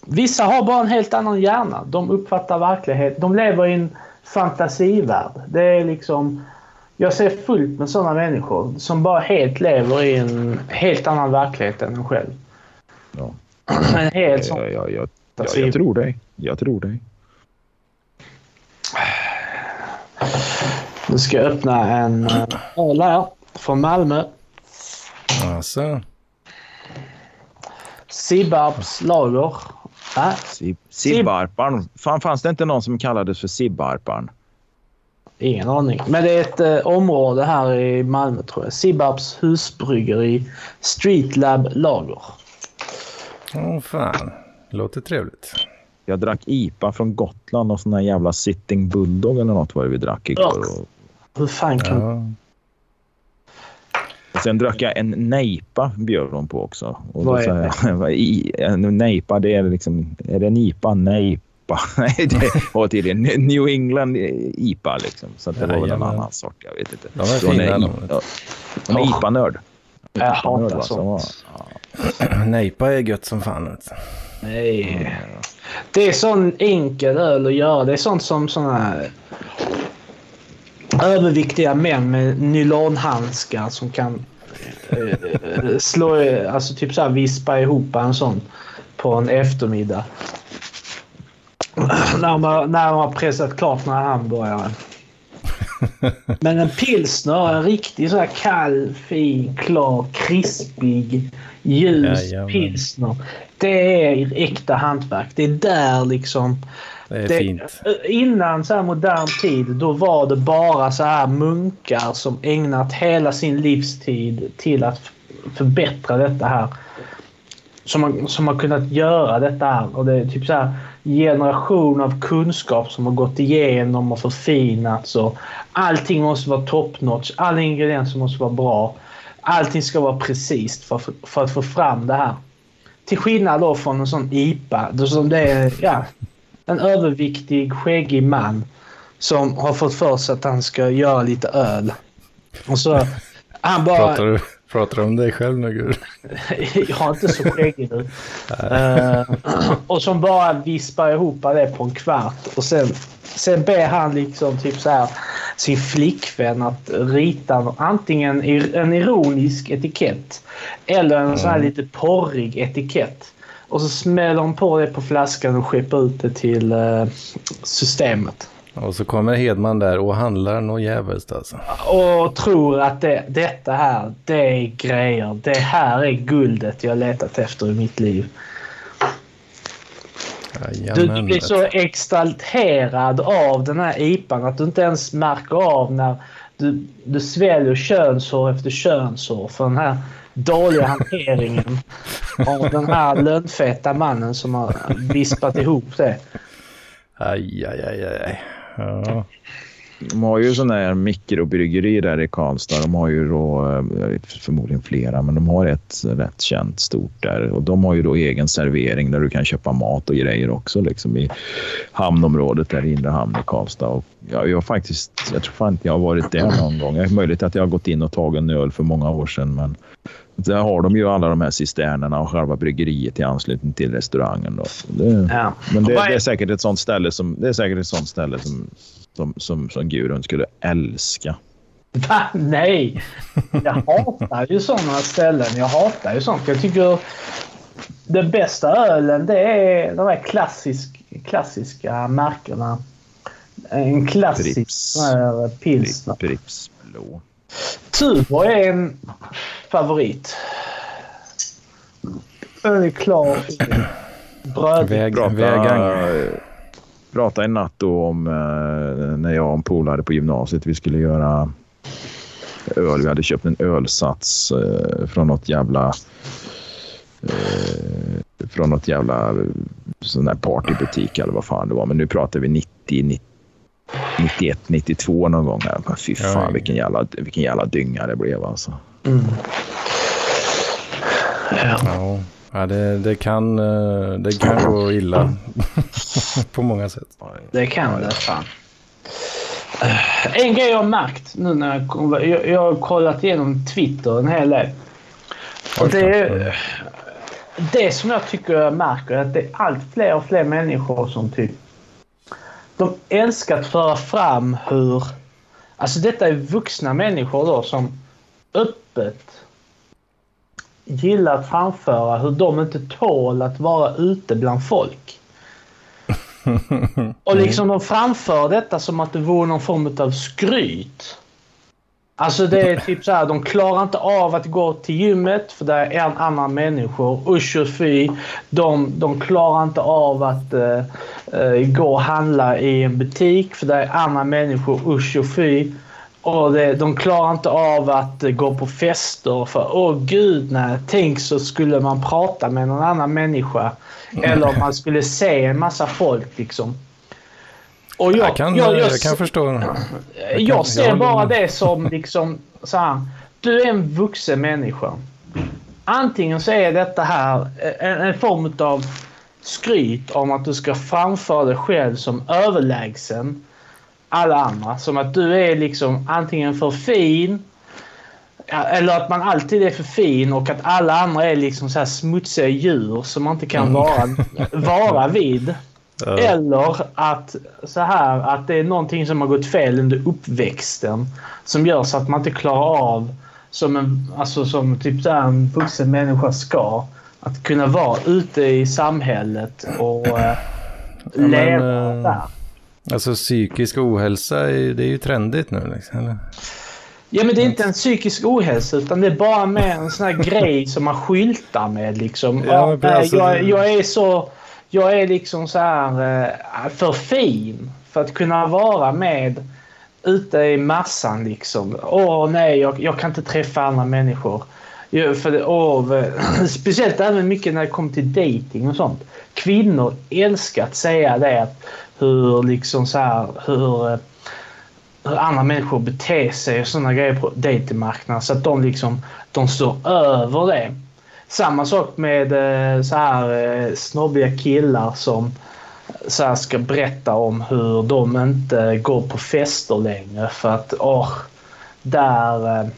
Vissa har bara en helt annan hjärna. De uppfattar verklighet. De lever i en fantasivärld. Det är liksom... Jag ser fullt med sådana människor som bara helt lever i en helt annan verklighet än en själv.
Ja. [CLEARS THROAT] En helt sån... Ja, ja, ja, ja, jag tror dig. Jag tror dig.
Nu ska jag öppna en öl [CLEARS THROAT] här från Malmö.
Alltså.
Sibbarps lager.
Äh? Sibbarpan. Fan, fanns det inte någon som kallades för Sibbarpan?
Ingen aning. Men det är ett eh, område här i Malmö tror jag. Sibbarps husbryggeri. Streetlab lager.
Åh oh, fan. Låter trevligt.
Jag drack IPA från Gotland och sån här jävla Sitting Bulldog eller något var det vi drack igår. Och...
Hur fan kan... Ja.
Sen drack jag en nejpa bjöd de på också. Och Vad är det? [LAUGHS] en nejpa, det är liksom... Är det en IPA? Nejpa. [LAUGHS] Nej, det var tydligen New England IPA liksom. Så det var väl en annan sort. Jag vet inte.
De är fina. De
är oh. IPA-nörd.
Jag hatar sånt.
Ja. [CLEARS THROAT] Nejpa är gött som fan.
Nej. Det är sån enkel öl att göra. Det är sånt som såna här överviktiga män med nylonhandskar som kan eh, slå, alltså typ så här vispa ihop en sån på en eftermiddag. när, man, när man har pressat klart några hamburgare. Men en pilsner, en riktig så här kall, fin, klar, krispig Ljus,
Jajamän.
pilsner. Det är äkta hantverk. Det är där liksom...
Det är
Det-
fint.
Innan så här modern tid, då var det bara så här munkar som ägnat hela sin livstid till att förbättra detta här. Som har, som har kunnat göra detta här. Och det är typ så här generation av kunskap som har gått igenom och förfinats. Och allting måste vara top notch. Alla ingredienser måste vara bra. Allting ska vara precis för, för att få fram det här. Till skillnad då från en sån IPA. Då som det är, ja, en överviktig, skäggig man som har fått för sig att han ska göra lite öl. Och så... Han bara...
Pratar du, pratar du om dig själv nu Gud? [LAUGHS]
jag har inte så skäggig nu. Eh, [CLEARS THROAT] och som bara vispar ihop det på en kvart. Och sen, sen ber han liksom typ så här sin flickvän att rita en- antingen en ironisk etikett eller en sån här lite porrig etikett. Och så smäller de på det på flaskan och skeppar ut det till eh, systemet.
Och så kommer Hedman där och handlar något jävligt alltså.
Och tror att det, detta här, det är grejer. Det här är guldet jag letat efter i mitt liv. Du, du blir så exalterad av den här IPan att du inte ens märker av när du, du sväljer könshår efter könshår för den här dåliga hanteringen av den här lönnfeta mannen som har vispat ihop det.
Aj, aj, aj, aj. Ja.
De har ju sådana här mikrobryggeri där i Karlstad. De har ju då, eh, förmodligen flera, men de har ett rätt känt stort där. Och de har ju då egen servering där du kan köpa mat och grejer också liksom i hamnområdet där i inre hamn i Karlstad. Och jag, jag, har faktiskt, jag tror fan inte jag har varit där någon gång. Det är möjligt att jag har gått in och tagit en öl för många år sedan, men där har de ju alla de här cisternerna och själva bryggeriet i anslutning till restaurangen. Då. Det,
Ja.
men det, det är säkert ett sånt ställe som, det är säkert ett sånt ställe som, som, som, som Gudrun skulle älska.
Va? Nej! Jag hatar ju sådana ställen. Jag hatar ju sånt. Jag tycker den bästa ölen det är de här klassisk, klassiska märkena. En klassisk här pilsner.
Pripps blå.
Tuborg är en favorit. Den är klar. Bröd.
Väg,
Prata,
vägang.
prata en natt då om eh, när jag och en polare på gymnasiet vi skulle göra öl. Vi hade köpt en ölsats eh, från något jävla eh, från något jävla sån där partybutik eller vad fan det var. Men nu pratar vi 90, 90 91, 92 någon gång här. Men Fy fan vilken jävla, vilken jävla dynga det blev alltså.
Mm. Ja.
Ja, det, det, kan, eh, det kan gå illa [LAUGHS] på många sätt.
Det kan det fan. Eh, En grej jag har märkt nu när jag, kom- jag, jag har kollat igenom Twitter en hel del. Och det, det som jag tycker jag märker är att det är allt fler och fler människor som typ... De älskar att föra fram hur... Alltså detta är vuxna människor då som öppet gillar att framföra hur de inte tål att vara ute bland folk. [LAUGHS] Och liksom de framför detta som att det vore någon form av skryt. Alltså det är typ så här, de klarar inte av att gå till gymmet för det är en annan människor. Usch och fy. De, de klarar inte av att uh, gå och handla i en butik för det är andra människor. Usch och fy. Och det, de klarar inte av att eh, gå på fester för åh gud nej. Tänk så skulle man prata med någon annan människa. Eller man skulle se en massa folk liksom. Och jag,
Jag kan,
jag,
jag,
jag,
kan förstå. [CLEARS THROAT]
jag,
jag
ser bara det som liksom så här, Du är en vuxen människa. Antingen så är detta här en, en form av skryt om att du ska framföra dig själv som överlägsen alla andra. Som att du är liksom antingen för fin eller att man alltid är för fin och att alla andra är liksom så här smutsiga djur som man inte kan vara, [LAUGHS] vara vid.
Ja.
Eller att så här att det är någonting som har gått fel under uppväxten som gör så att man inte klarar av som en, alltså som typ så en vuxen människa ska. Att kunna vara ute i samhället och eh,
men,
leva
eh,
där.
Alltså psykisk ohälsa, är- det är ju trendigt nu. Liksom, eller?
Ja, men det är inte en psykisk ohälsa utan det är bara mer en sån här grej som man skyltar med liksom. Ja, ja, alltså, jag, jag, är så... Jag är liksom så här eh, för fin för att kunna vara med ute i massan liksom. Åh nej, jag, jag kan inte träffa andra människor. Jag, för det, åh, [CLEARS THROAT] speciellt även mycket när det kommer till dating och sånt. Kvinnor älskar att säga det. Hur liksom så här, hur, eh, hur andra människor beter sig och sådana grejer på datingmarknaden. Så att de liksom, de står över det. Samma sak med eh, så här eh, snobbiga killar som så här ska berätta om hur de inte går på fester längre för att åh, där, eh,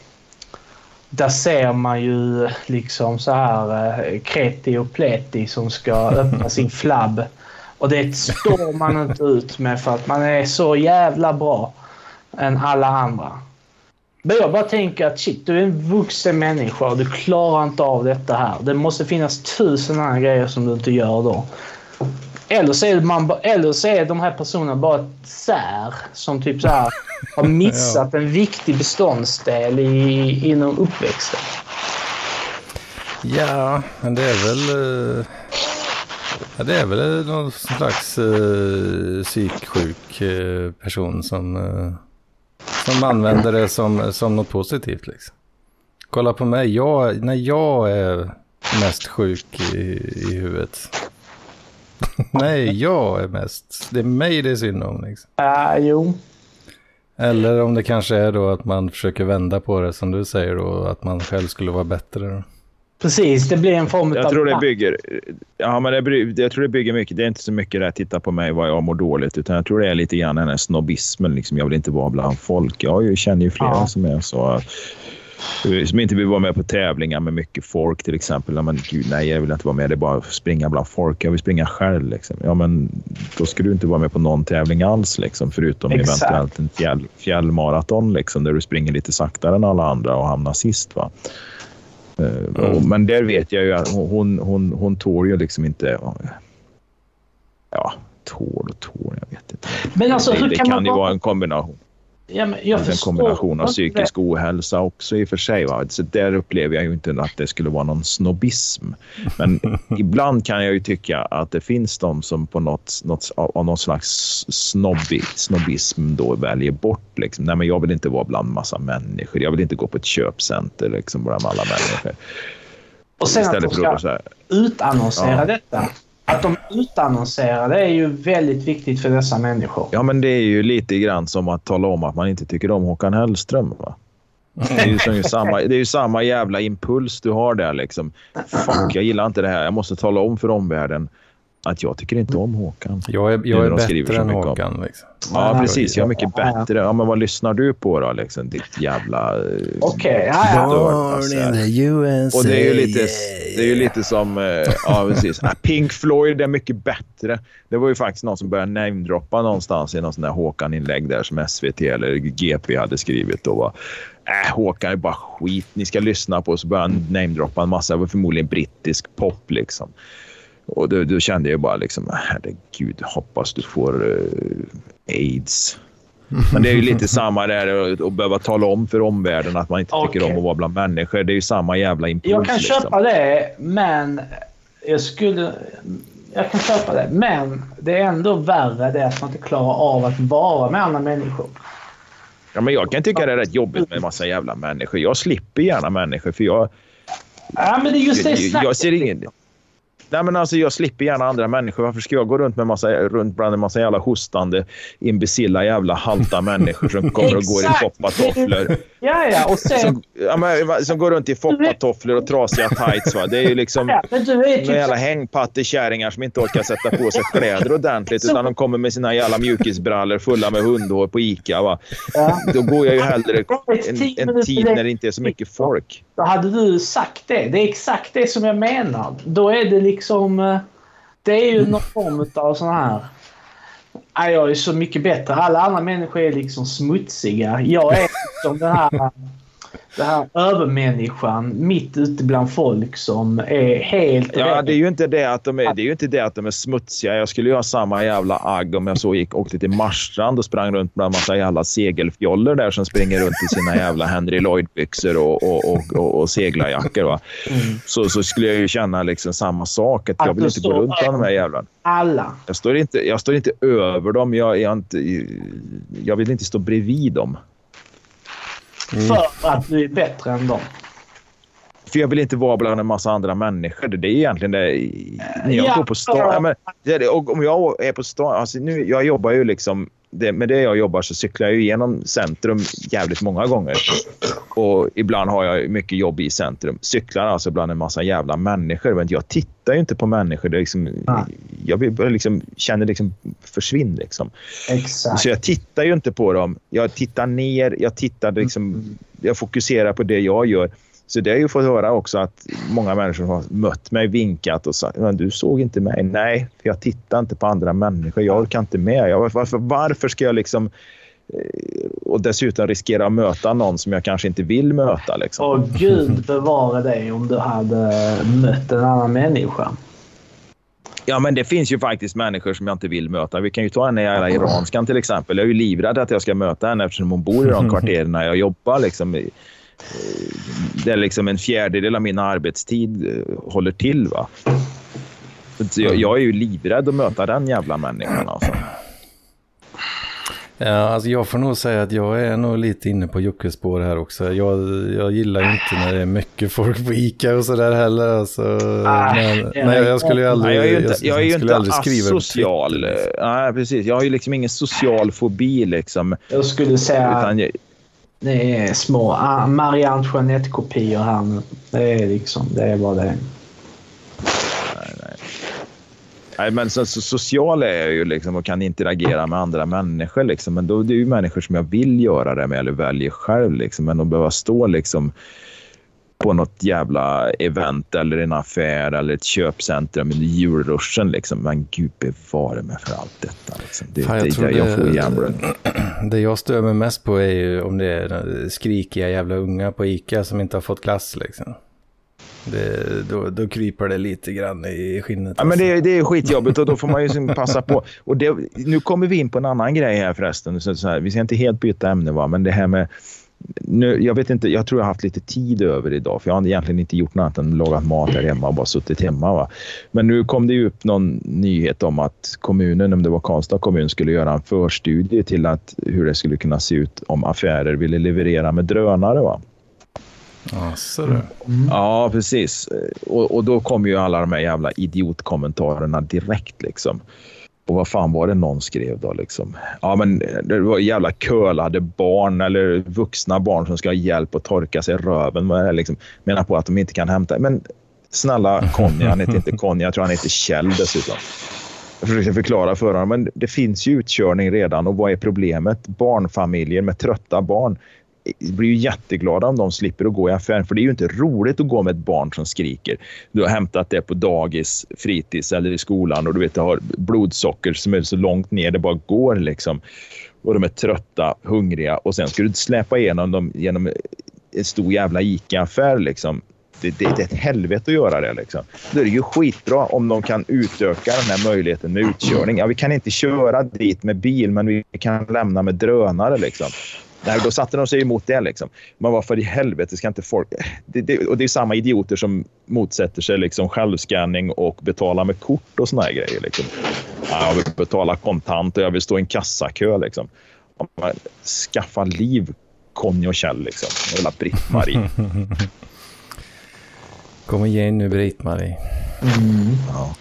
där ser man ju liksom så här kreti och pleti som ska [LAUGHS] öppna sin flabb. Och det står man inte ut med för att man är så jävla bra än alla andra. Men jag bara tänker att shit, du är en vuxen människa och du klarar inte av detta här. Det måste finnas tusen andra grejer som du inte gör då. Eller så, är man, eller så är de här personerna bara ett sär som typ så här har [LAUGHS] missat en viktig beståndsdel i, inom uppväxten.
Ja, men det är väl... Uh, ja, det är väl någon slags uh, psyksjuk uh, person som, uh, som använder det som, som något positivt. Liksom. Kolla på mig, jag, när jag är mest sjuk i, i huvudet [LAUGHS] Nej, jag är mest. Det är mig det är synd om. Liksom.
Uh, jo.
Eller om det kanske är då att man försöker vända på det som du säger då, att man själv skulle vara bättre. Då.
Precis, det blir en form
jag
av...
Tror det bygger, ja, men det, jag tror det bygger mycket. Det är inte så mycket att titta på mig vad jag mår dåligt, utan jag tror det är lite grann den här snobbismen. Liksom. Jag vill inte vara bland folk. Jag känner ju flera ja. som är så. Som inte vill vara med på tävlingar med mycket folk till exempel. Men, gud, nej, jag vill inte vara med. Det är bara att springa bland folk. Jag vill springa själv. Liksom. Ja, men då ska du inte vara med på någon tävling alls, liksom, förutom Exakt. eventuellt en fjäll, fjällmaraton liksom, där du springer lite saktare än alla andra och hamnar sist. Va? Mm. Men där vet jag ju att hon, hon, hon tål ju liksom inte... Ja, tål och tål, jag vet inte.
Men alltså,
det,
hur
det
kan,
kan ju vara en kombination.
Ja, men jag
en kombination av psykisk ohälsa också i och för sig. Va? Så där upplever jag ju inte att det skulle vara någon snobbism. Men [LAUGHS] ibland kan jag ju tycka att det finns de som på något, något av någon slags snobbi, snobbism då väljer bort. Liksom. Nej, men jag vill inte vara bland massa människor. Jag vill inte gå på ett köpcenter liksom, bland alla människor.
Och sen Istället att de ska utannonsera ja. detta att de utannonserar det är ju väldigt viktigt för dessa människor.
Ja, men det är ju lite grann som att tala om att man inte tycker om Håkan Hellström. Va? Det är ju, som samma, det är ju samma jävla impuls du har där. Liksom. Fuck, jag gillar inte det här. Jag måste tala om för omvärlden att jag tycker inte om Håkan.
Jag är, jag är bättre än Håkan. Liksom.
Ja, precis. Jag är mycket bättre. Ja, men vad lyssnar du på då? Liksom, ditt jävla...
Eh, Okej, okay, ja,
Born in the USA.
Och det är ju lite, det är ju lite som... Eh, ja, precis. [LAUGHS] Pink Floyd är mycket bättre. Det var ju faktiskt någon som började namedroppa någonstans i någon sån där Håkan-inlägg där som SVT eller GP hade skrivit. Då var, äh, Håkan är bara skit. Ni ska lyssna på. Så började han namedroppa en massa, förmodligen brittisk pop liksom. Och då, då, kände jag bara liksom, herregud, hoppas du får uh, aids. Men det är ju lite [LAUGHS] samma där att behöva tala om för omvärlden att man inte okay. tycker om att vara bland människor. Det är ju samma jävla impuls.
Jag kan
liksom.
köpa det, men jag skulle... Jag kan köpa det, men det är ändå värre det att man inte klarar av att vara med andra människor.
Ja, men jag kan tycka det är rätt jobbigt med en massa jävla människor. Jag slipper gärna människor för jag...
Ja, men det är just det
jag, jag ser ingen... Nej, men alltså, jag slipper gärna andra människor. Varför ska jag gå runt, med massa, runt bland en massa jävla hostande, imbecilla jävla halta människor som kommer och går i foppatofflor?
Ja, ja. Och sen...
som, ja, men, som går runt i foppatofflor och trasiga tights. Va? Det är ju liksom ja, men du är typ... jävla hängpattekärringar som inte orkar sätta på sig kläder ordentligt. Så... Utan de kommer med sina jävla mjukisbrallor fulla med hundhår på Ica. Va? Ja. Då går jag ju hellre en, en tid när det inte är så mycket folk.
Då hade du sagt det. Det är exakt det som jag menar. Då är det liksom... Eh, det är ju någon form av sån här... Nej, jag är så mycket bättre. Alla andra människor är liksom smutsiga. Jag är liksom den här det här övermänniskan mitt ute bland folk som är helt...
Ja, det är ju inte det att de är, det är, ju inte det att de är smutsiga. Jag skulle ju ha samma jävla agg om jag så gick åkte till Marstrand och sprang runt bland massa jävla segelfjoller där som springer runt i sina jävla Henry Lloyd-byxor och, och, och, och, och seglarjackor. Va? Mm. Så, så skulle jag ju känna liksom samma sak. Att, att jag vill inte gå runt bland de här jävlarna.
Alla.
Jag står inte, jag står inte över dem. Jag, jag, inte, jag vill inte stå bredvid dem.
Mm. För att du är bättre än dem.
För jag vill inte vara bland en massa andra människor. Det är egentligen det. När jag ja, går på stan. Ja, om jag är på stan. Alltså nu, jag jobbar ju liksom det, med det jag jobbar så cyklar jag igenom centrum jävligt många gånger. Och ibland har jag mycket jobb i centrum. Cyklar alltså bland en massa jävla människor. Men jag tittar ju inte på människor. Det liksom, Jag liksom, känner liksom försvinn. Liksom.
Exakt.
Så jag tittar ju inte på dem. Jag tittar ner. Jag, tittar liksom, mm. jag fokuserar på det jag gör. Så det har jag ju fått höra också att många människor har mött mig, vinkat och sagt men du såg inte mig. Nej, för jag tittar inte på andra människor. Jag orkar inte med. Jag, varför, varför ska jag liksom eh, och dessutom riskera att möta någon som jag kanske inte vill möta. Liksom.
Och gud bevara dig om du hade mött en annan människa.
Ja, men det finns ju faktiskt människor som jag inte vill möta. Vi kan ju ta den här iranskan till exempel. Jag är ju livrädd att jag ska möta henne eftersom hon bor i de kvarteren jag jobbar. Liksom. Där liksom en fjärdedel av min arbetstid eh, håller till. Va? Så jag, jag är ju livrädd att möta den jävla människan. Alltså.
Ja, alltså jag får nog säga att jag är nog lite inne på Jockes spår här också. Jag, jag gillar inte när det är mycket folk på Ica och sådär heller. Alltså, ah, men, nej, jag skulle ju aldrig,
jag är ju inte, jag, jag är ju inte asocial. Liksom. Nej, precis. Jag har ju liksom ingen social fobi. Liksom.
Jag skulle säga... Utan jag, det är små ah, Marie Antoinette-kopior här Det är liksom, det är vad det är.
Nej, nej. nej men så, så, social är jag ju liksom och kan interagera med andra människor. Liksom. Men då, det är ju människor som jag vill göra det med eller väljer själv. Liksom. Men att behöva stå liksom på något jävla event eller en affär eller ett köpcentrum under julruschen. Liksom. Men gud bevare mig för allt detta. Liksom. Det, Fan, jag, det, jag, jag får jävla... [CLEARS THROAT]
Det jag stör mig mest på är ju om det är skrikiga jävla unga på Ica som inte har fått glass. Liksom. Det, då, då kryper det lite grann i skinnet.
Ja, men det, alltså. det är skitjobbigt och då får man ju liksom passa på. Och det, nu kommer vi in på en annan grej här förresten. Så, så här, vi ska inte helt byta ämne, va? men det här med nu, jag vet inte, jag tror jag har haft lite tid över idag för jag har egentligen inte gjort något annat än lagat mat här hemma och bara suttit hemma. Va? Men nu kom det ju upp någon nyhet om att kommunen, om det var Karlstad kommun, skulle göra en förstudie till att, hur det skulle kunna se ut om affärer ville leverera med drönare. Va?
Asså, mm.
Ja, precis. Och, och då kom ju alla de här jävla idiotkommentarerna direkt. liksom. Och vad fan var det någon skrev då? Liksom? Ja, men det var jävla kölade barn eller vuxna barn som ska ha hjälp att torka sig i röven. Man liksom, menar på att de inte kan hämta. Men snälla Conny, han heter inte Conny, jag tror han heter Kjell dessutom. Jag försökte förklara för honom, men det finns ju utkörning redan och vad är problemet? Barnfamiljer med trötta barn blir ju jätteglada om de slipper att gå i affären. För det är ju inte roligt att gå med ett barn som skriker. Du har hämtat det på dagis, fritids eller i skolan och du vet, det har blodsocker som är så långt ner det bara går. Liksom. Och de är trötta, hungriga och sen ska du släpa igenom dem genom en stor jävla ICA-affär. Liksom. Det, det, det, är ett helvete att göra det. Liksom. Då är det ju skitbra om de kan utöka den här möjligheten med utkörning. Ja, vi kan inte köra dit med bil, men vi kan lämna med drönare. Liksom. Nej, då satte de sig emot det. Liksom. Men varför i helvete ska inte folk... Det, det, och det är samma idioter som motsätter sig liksom självscanning och betala med kort och såna här grejer. Liksom. Jag vill betala kontant och jag vill stå i en kassakö. Liksom. Skaffa liv, Conny och Kjell. Liksom. Hela Britt-Marie. [LAUGHS]
Kom igen nu, Britt-Marie.
Mm. Ja.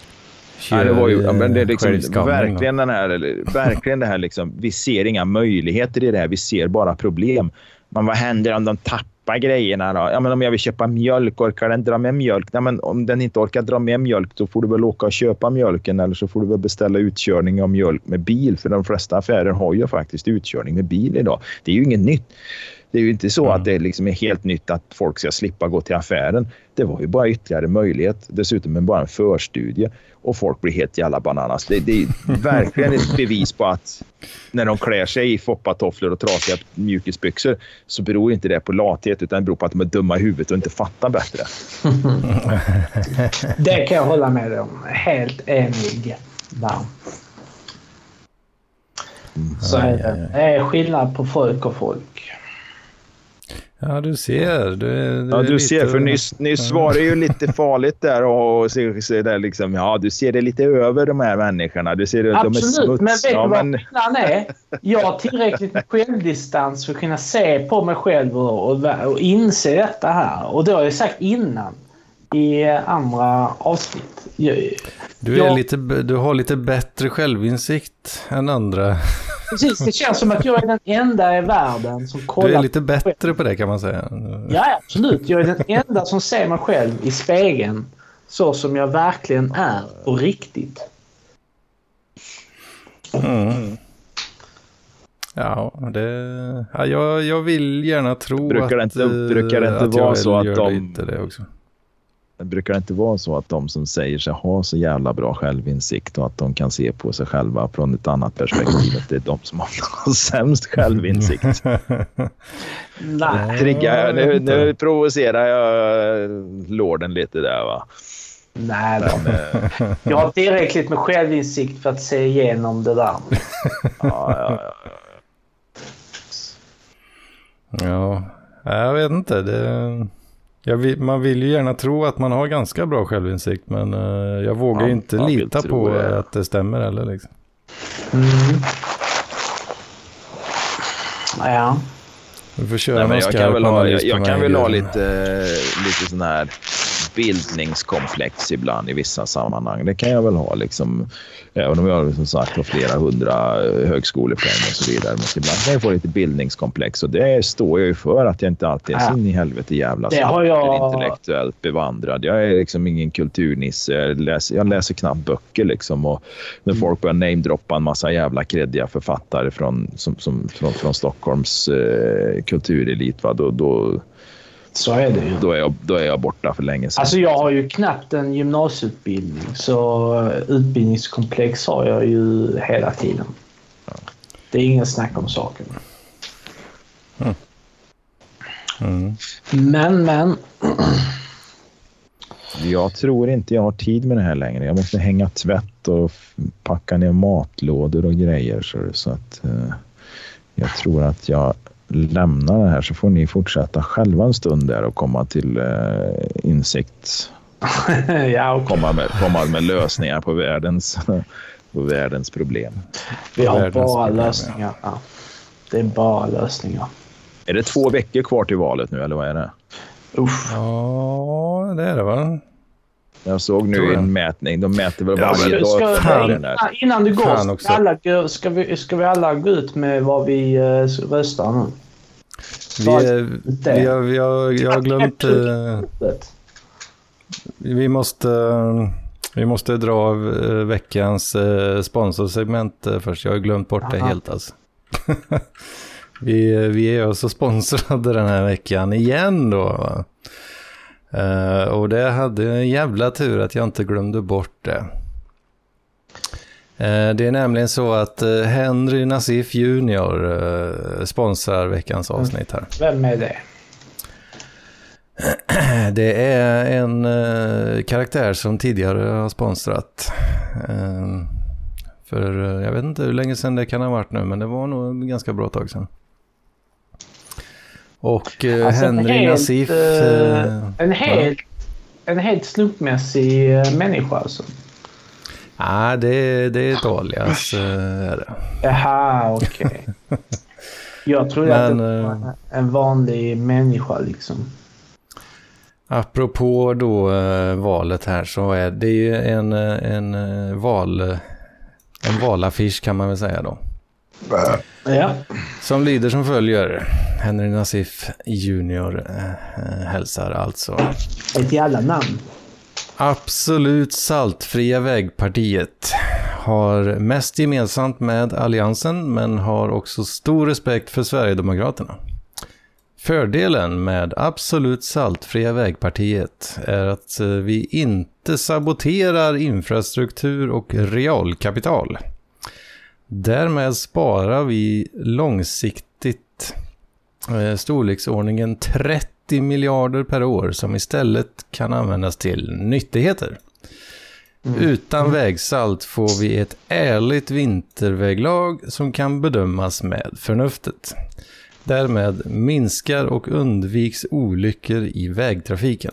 Ja, det var ju, men det är liksom, verkligen, den här, verkligen det här liksom, vi ser inga möjligheter i det här, vi ser bara problem. Men vad händer om de tappar grejerna då? Ja, men om jag vill köpa mjölk, orkar den dra med mjölk? Nej, men om den inte orkar dra med mjölk, då får du väl åka och köpa mjölken eller så får du väl beställa utkörning av mjölk med bil. För de flesta affärer har ju faktiskt utkörning med bil idag. Det är ju inget nytt Det är ju inte så mm. att det liksom är helt nytt att folk ska slippa gå till affären. Det var ju bara ytterligare möjlighet. Dessutom med bara en förstudie. Och folk blir helt jävla bananas. Det, det är [LAUGHS] verkligen ett bevis på att när de klär sig i foppatofflor och trasiga mjukisbyxor så beror inte det på lathet utan det beror på att de är dumma i huvudet och inte fattar bättre. [LAUGHS]
det kan jag hålla med om. Helt enig. Så är det. Det är skillnad på folk och folk.
Ja, du ser. Du,
du ja, du lite... ser. För nyss, nyss var det ju lite farligt där och se, se där liksom. Ja, du ser det lite över de här människorna. Du ser att de är smuts.
men vet du ja, vad men... är? Jag har tillräckligt med självdistans för att kunna se på mig själv och, och, och inse detta här. Och det har jag sagt innan i andra avsnitt.
Du, är jag... lite, du har lite bättre självinsikt än andra.
Precis, det känns som att jag är den enda i världen som kollar...
Du är lite bättre på det kan man säga.
Ja, absolut. Jag är den enda som ser mig själv i spegeln så som jag verkligen är på riktigt.
Mm. Ja, det, ja, jag, jag vill gärna tro
brukar
det
inte, att, brukar det inte vara så att de... Det också. Det brukar inte vara så att de som säger sig ha så jävla bra självinsikt och att de kan se på sig själva från ett annat perspektiv, att det är de som har [LAUGHS] sämst självinsikt. [LAUGHS]
Nej.
Triggar, nu, nu provocerar jag lorden lite där va.
Nej, Men, eh, [LAUGHS] jag har tillräckligt med självinsikt för att se igenom det där.
ja, ja, ja.
Ja, jag vet inte. Det... Vill, man vill ju gärna tro att man har ganska bra självinsikt men uh, jag vågar ja, inte lita på det. att det stämmer heller. Liksom. Mm.
Ja.
Vi får köra Nej,
jag, kan väl ha, jag, jag kan väl ha lite, lite sån här bildningskomplex ibland i vissa sammanhang. Det kan jag väl ha. Liksom, även om jag som sagt har flera hundra eh, högskolepoäng och så vidare. Men ibland kan jag få lite bildningskomplex och det står jag ju för att jag inte alltid är så in i helvete jävla
det har jag...
intellektuellt bevandrad. Jag är liksom ingen kulturnisse. Jag läser, jag läser knappt böcker liksom. Och när mm. folk börjar namedroppa en massa jävla kreddiga författare från, som, som, från, från Stockholms eh, kulturelit, va, då, då
så är det ju.
Då är, jag, då är jag borta för länge sedan.
Alltså jag har ju knappt en gymnasieutbildning så utbildningskomplex har jag ju hela tiden. Ja. Det är ingen snack om saken. Mm. Mm. Men, men.
Jag tror inte jag har tid med det här längre. Jag måste hänga tvätt och packa ner matlådor och grejer. Så, så att uh, jag tror att jag lämna det här så får ni fortsätta själva en stund där och komma till eh, insikt. [LAUGHS]
ja, okay.
komma, med, komma med lösningar på världens, [LAUGHS] på världens problem.
Vi har bara problem, lösningar. Ja. Det är bara lösningar.
Är det två veckor kvar till valet nu eller vad är det?
Usch. Ja, det är det va?
Jag såg nu en mätning. De mäter väl varje
ja, dag. Ska, innan du går, ska, alla, ska, vi, ska vi alla gå ut med vad vi uh, röstar nu?
Vi, vi, har, vi, har, jag har glömt... Uh, [LAUGHS] vi måste... vi måste dra uh, veckans uh, sponsorsegment först. Jag har glömt bort Aha. det helt alltså. [LAUGHS] vi, vi är alltså sponsrade den här veckan igen då. Va? Uh, och det hade en jävla tur att jag inte glömde bort det. Uh, det är nämligen så att uh, Henry Nassif Jr sponsrar veckans mm. avsnitt här.
Vem är det? [CLEARS THROAT]
Det är en karaktär som tidigare har sponsrat. För jag vet inte hur länge sedan det kan ha varit nu, men det var nog ganska bra tag sedan. Och eh, alltså Henry helt, Nassif... Eh,
eh, en, helt, en helt slumpmässig människa alltså?
Nej, det, det är ett alias. Det.
Jaha, okej. Okay. [LAUGHS] Jag trodde Men, att det var en vanlig människa liksom.
Apropå då valet här så är det ju en, en, val, en valaffisch kan man väl säga då.
Ja.
Som lyder som följer. Henry Nassif Junior äh, hälsar alltså.
Ett jävla namn.
Absolut saltfria vägpartiet har mest gemensamt med Alliansen men har också stor respekt för Sverigedemokraterna. Fördelen med absolut saltfria vägpartiet är att eh, vi inte saboterar infrastruktur och realkapital. Därmed sparar vi långsiktigt eh, storleksordningen 30 miljarder per år som istället kan användas till nyttigheter. Mm. Utan vägsalt får vi ett ärligt vinterväglag som kan bedömas med förnuftet. Därmed minskar och undviks olyckor i vägtrafiken.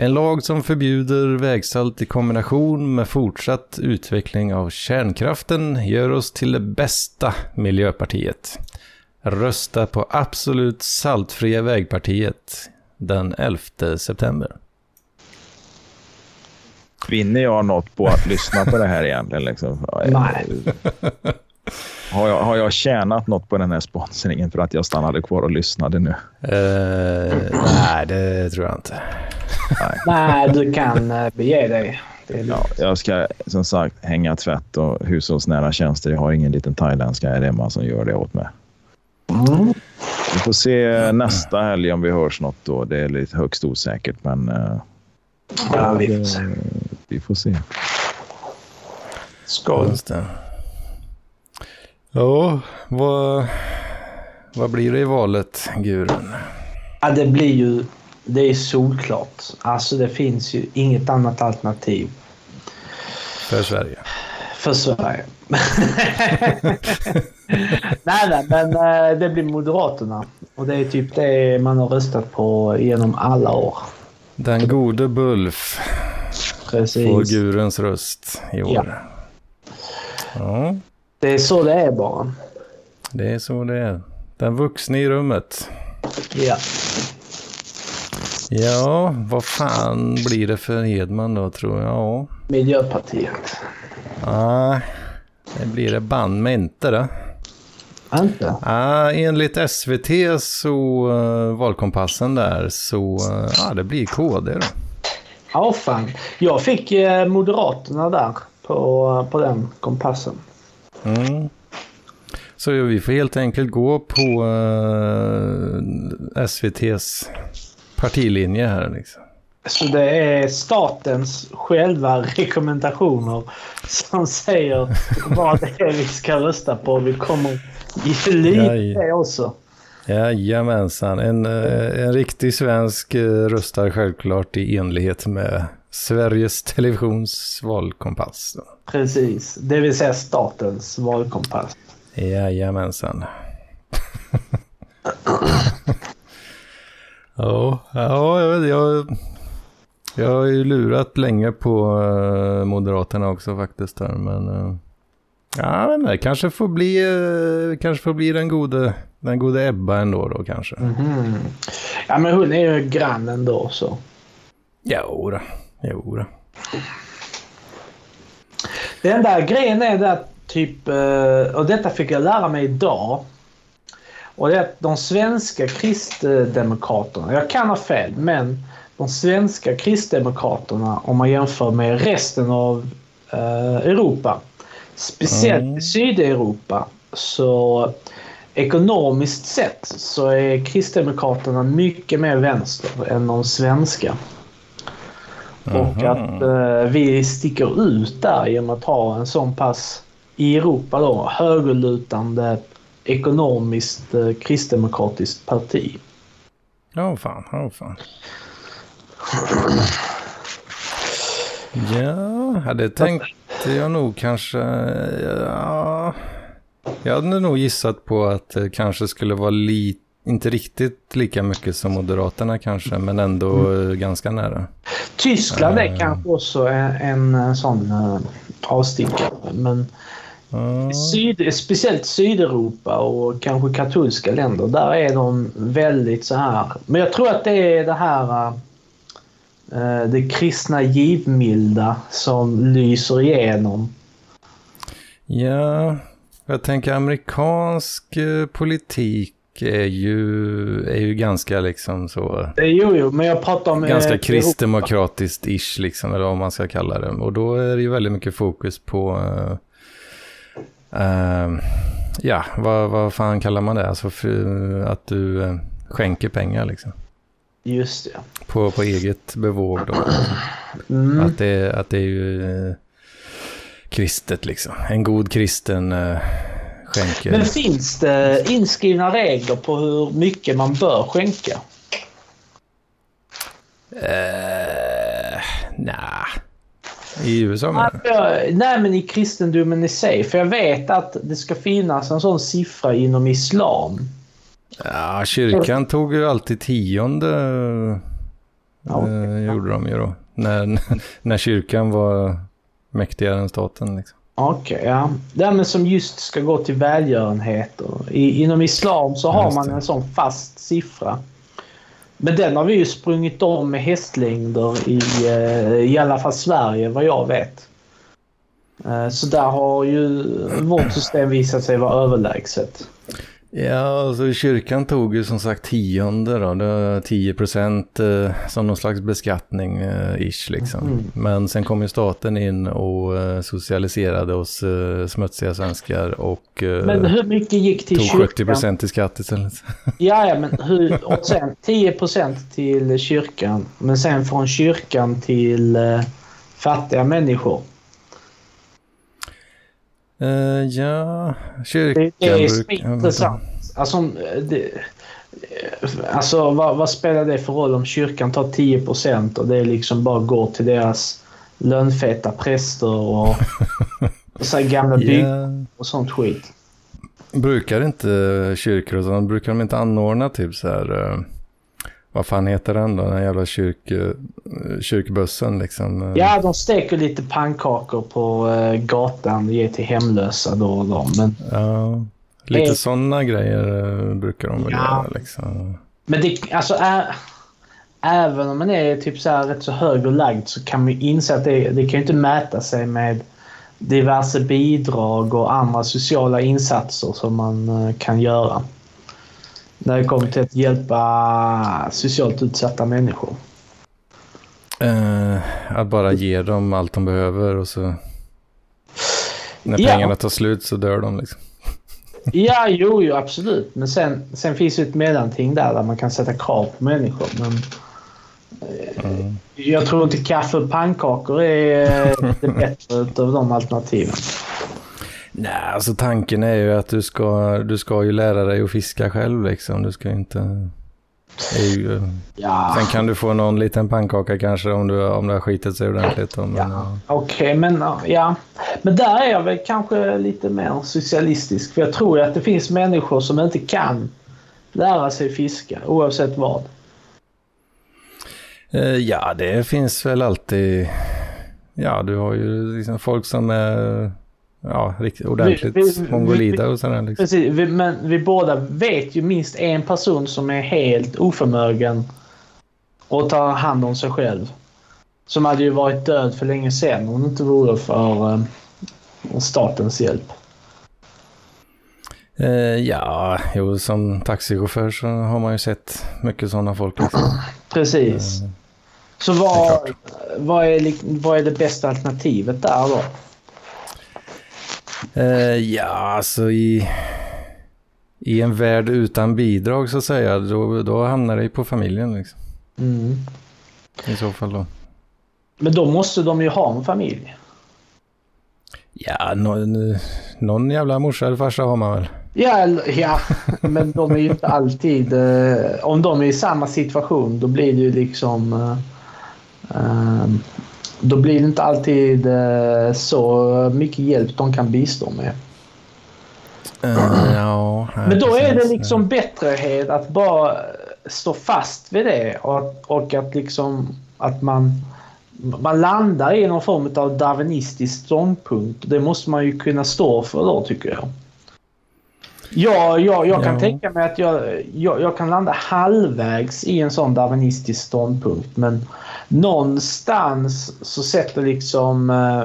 En lag som förbjuder vägsalt i kombination med fortsatt utveckling av kärnkraften gör oss till det bästa Miljöpartiet. Rösta på Absolut Saltfria Vägpartiet den 11 september.
Vinner jag något på att lyssna på det här egentligen? Liksom? [LAUGHS]
Nej. [LAUGHS]
Har jag, har jag tjänat något på den här sponsringen för att jag stannade kvar och lyssnade nu?
Uh, nej, det tror jag inte.
Nej, nej du kan uh, bege dig.
Ja, jag ska som sagt hänga tvätt och hushållsnära tjänster. Jag har ingen liten thailändska här hemma som gör det åt mig. Mm. Vi får se nästa helg om vi hörs något då. Det är lite högst osäkert, men... Uh,
ja, vi får se.
Vi får se.
Skål. Ja, vad, vad blir det i valet, Gurun?
Ja, det blir ju... Det är solklart. Alltså det finns ju inget annat alternativ.
För Sverige?
För Sverige. [LAUGHS] nej, nej, men eh, det blir Moderaterna. Och det är typ det man har röstat på genom alla år.
Den gode Bulf
Precis.
får Gurens röst i år. Ja.
ja. Det är så det är bara.
Det är så det är. Den vuxne i rummet.
Ja.
Ja, vad fan blir det för Hedman då tror jag?
Miljöpartiet.
Nej, det blir det band med inte det.
Inte?
Ja, enligt SVT så, uh, valkompassen där, så uh, ja, det blir KD då.
Ja, fan. Jag fick uh, Moderaterna där på, på den kompassen.
Mm. Så vi får helt enkelt gå på uh, eh, SVTs partilinje här. Liksom.
Så det är statens själva rekommendationer som säger vad det är vi ska rösta på. Vi kommer ge lite det också.
Jajamensan. En, eh, en riktig svensk eh, röstar självklart i enlighet med Sveriges Televisions valkompass.
Precis, det vill säga statens valkompass.
Jajamensan. [LAUGHS] ja, ja, jag vet jag, jag har ju lurat länge på uh, Moderaterna också faktiskt. Där, men uh, ja, men det kanske får bli, uh, kanske får bli den gode, den gode Ebba ändå då kanske. Mm
-hmm. Ja, men hon är ju grann ändå så.
Jo då. Jo då.
Den enda grejen är det att typ, eh, och detta fick jag lära mig idag. Och det är att de svenska kristdemokraterna, jag kan ha fel, men de svenska kristdemokraterna om man jämför med resten av eh, Europa, speciellt mm. Sydeuropa, så ekonomiskt sett så är kristdemokraterna mycket mer vänster än de svenska. Och att eh, vi sticker ut där genom att ha en sån pass, i Europa då, högerlutande ekonomiskt eh, kristdemokratiskt parti.
Ja, oh, fan. Oh, fan. ja, det tänkte jag nog kanske. Ja, jag hade nog gissat på att det kanske skulle vara lite inte riktigt lika mycket som Moderaterna kanske, men ändå mm. ganska nära.
Tyskland är uh, kanske också en, en sån uh, avstickare. Men uh. syd, speciellt Sydeuropa och kanske katolska länder, där är de väldigt så här. Men jag tror att det är det här uh, det kristna givmilda som lyser igenom.
Ja, jag tänker amerikansk politik är ju, är ju ganska liksom så...
Jo, jo, men jag pratar om...
Ganska eh, kristdemokratiskt-ish liksom, eller vad man ska kalla det. Och då är det ju väldigt mycket fokus på... Uh, uh, ja, vad, vad fan kallar man det? Alltså för, att du uh, skänker pengar liksom.
Just det.
På, på eget bevåg då.
Mm.
Att, det, att det är ju kristet liksom. En god kristen skänker.
Men finns det inskrivna regler på hur mycket man bör skänka?
Eh, nah. I USA?
Ja, Nej, men i kristendomen i sig. För jag vet att det ska finnas en sån siffra inom islam.
Ja, kyrkan tog ju alltid tionde.
Ja, okej.
eh, gjorde de ju då. När, [LAUGHS] när kyrkan var mäktigare än staten. Liksom.
Okej, ja. Det men som just ska gå till välgörenhet. I, inom islam så har man en sån fast siffra. Men den har vi ju sprungit om med hästlängder i, eh, i alla fall Sverige vad jag vet. Eh, Så där har ju vårt system visat sig vara överlägset.
Ja, alltså kyrkan tog ju som sagt tionde då. Det var 10 procent eh, som någon slags beskattning eh, ish liksom.
Mm.
Men sen kom ju staten in och eh, socialiserade oss eh, smutsiga svenskar och eh,
Men hur mycket gick till
tog
kyrkan?
70 procent i skatt istället. [LAUGHS]
Ja, ja, men hur, och sen 10% till kyrkan. Men sen från kyrkan till eh, fattiga människor.
Eh, ja, kyrkan
Det, det är intressant. Alltså, det, alltså vad, vad spelar det för roll om kyrkan tar 10% och det liksom bara går till deras lönfeta präster och, och så gamla [LAUGHS] bygg och sånt skit?
brukar inte kyrkor och sånt, brukar de inte anordna typ så här, eh, vad fan heter den då, den jävla kyrk, eh, kyrkbussen liksom.
Ja, de steker lite pannkakor på eh, gatan och ger till hemlösa då och då. Men,
Ja, lite
Eh.
sådana grejer brukar de väl
Ja.
göra liksom.
men det, alltså, ä, även om man är typ så här rätt så hög och lagd så kan man ju inse att det, det kan ju inte mäta sig med diverse bidrag och andra sociala insatser som man kan göra. När det kommer till att hjälpa socialt utsatta människor.
Eh, att bara ge dem allt de behöver och så när
Ja.
pengarna tar slut så dör de liksom.
Ja, jo, jo absolut. Men sen, sen finns ju ett mellanting där, där man kan sätta krav på människor. Men
Mm.
jag tror inte kaffe och pannkakor är eh, det bättre utav de alternativen.
Nej, alltså tanken är ju att du ska, du ska ju lära dig att fiska själv liksom. Du ska inte... ju,
Ja,
sen kan du få någon liten pannkaka kanske om, du, om det har skitit sig ordentligt. Men,
ja. okej, men ja. Men där är jag väl kanske lite mer socialistisk. För jag tror ju att det finns människor som inte kan lära sig fiska oavsett vad.
Eh, ja, det finns väl alltid... Ja, du har ju liksom folk som är ja, riktigt ordentligt
Vi- vi-
mongolida och sådär. Liksom.
Precis, vi, men vi båda vet ju minst en person som är helt oförmögen att ta hand om sig själv. Som hade ju varit död för länge sedan om det inte vore för eh, statens hjälp.
Eh, ja, jo, som taxichaufför så har man ju sett mycket sådana folk. Liksom. [CLEARS THROAT]
Precis.
Eh,
Så vad, vad, är, vad är det bästa alternativet där då?
Eh, ja, alltså i, i en värld utan bidrag så att säga, då, då hamnar det ju på familjen liksom.
Mm.
I så fall då.
Men då måste de ju ha en familj.
Ja, någon, någon jävla morsa eller farsa har man väl.
Ja, ja, [LAUGHS] men de är ju inte alltid... Eh, om de är i samma situation då blir det ju liksom... Eh, eh, då blir det inte alltid eh, så mycket hjälp de kan bistå med.
Eh, ja,
Men då är det liksom bättre att bara stå fast vid det och, och att liksom att man, man landar i någon form av darwinistisk ståndpunkt. Det måste man ju kunna stå för då tycker jag. Ja, jag, jag kan
Ja.
tänka mig att jag, jag, jag kan landa halvvägs i en sån darwinistisk ståndpunkt men någonstans så sätter liksom eh,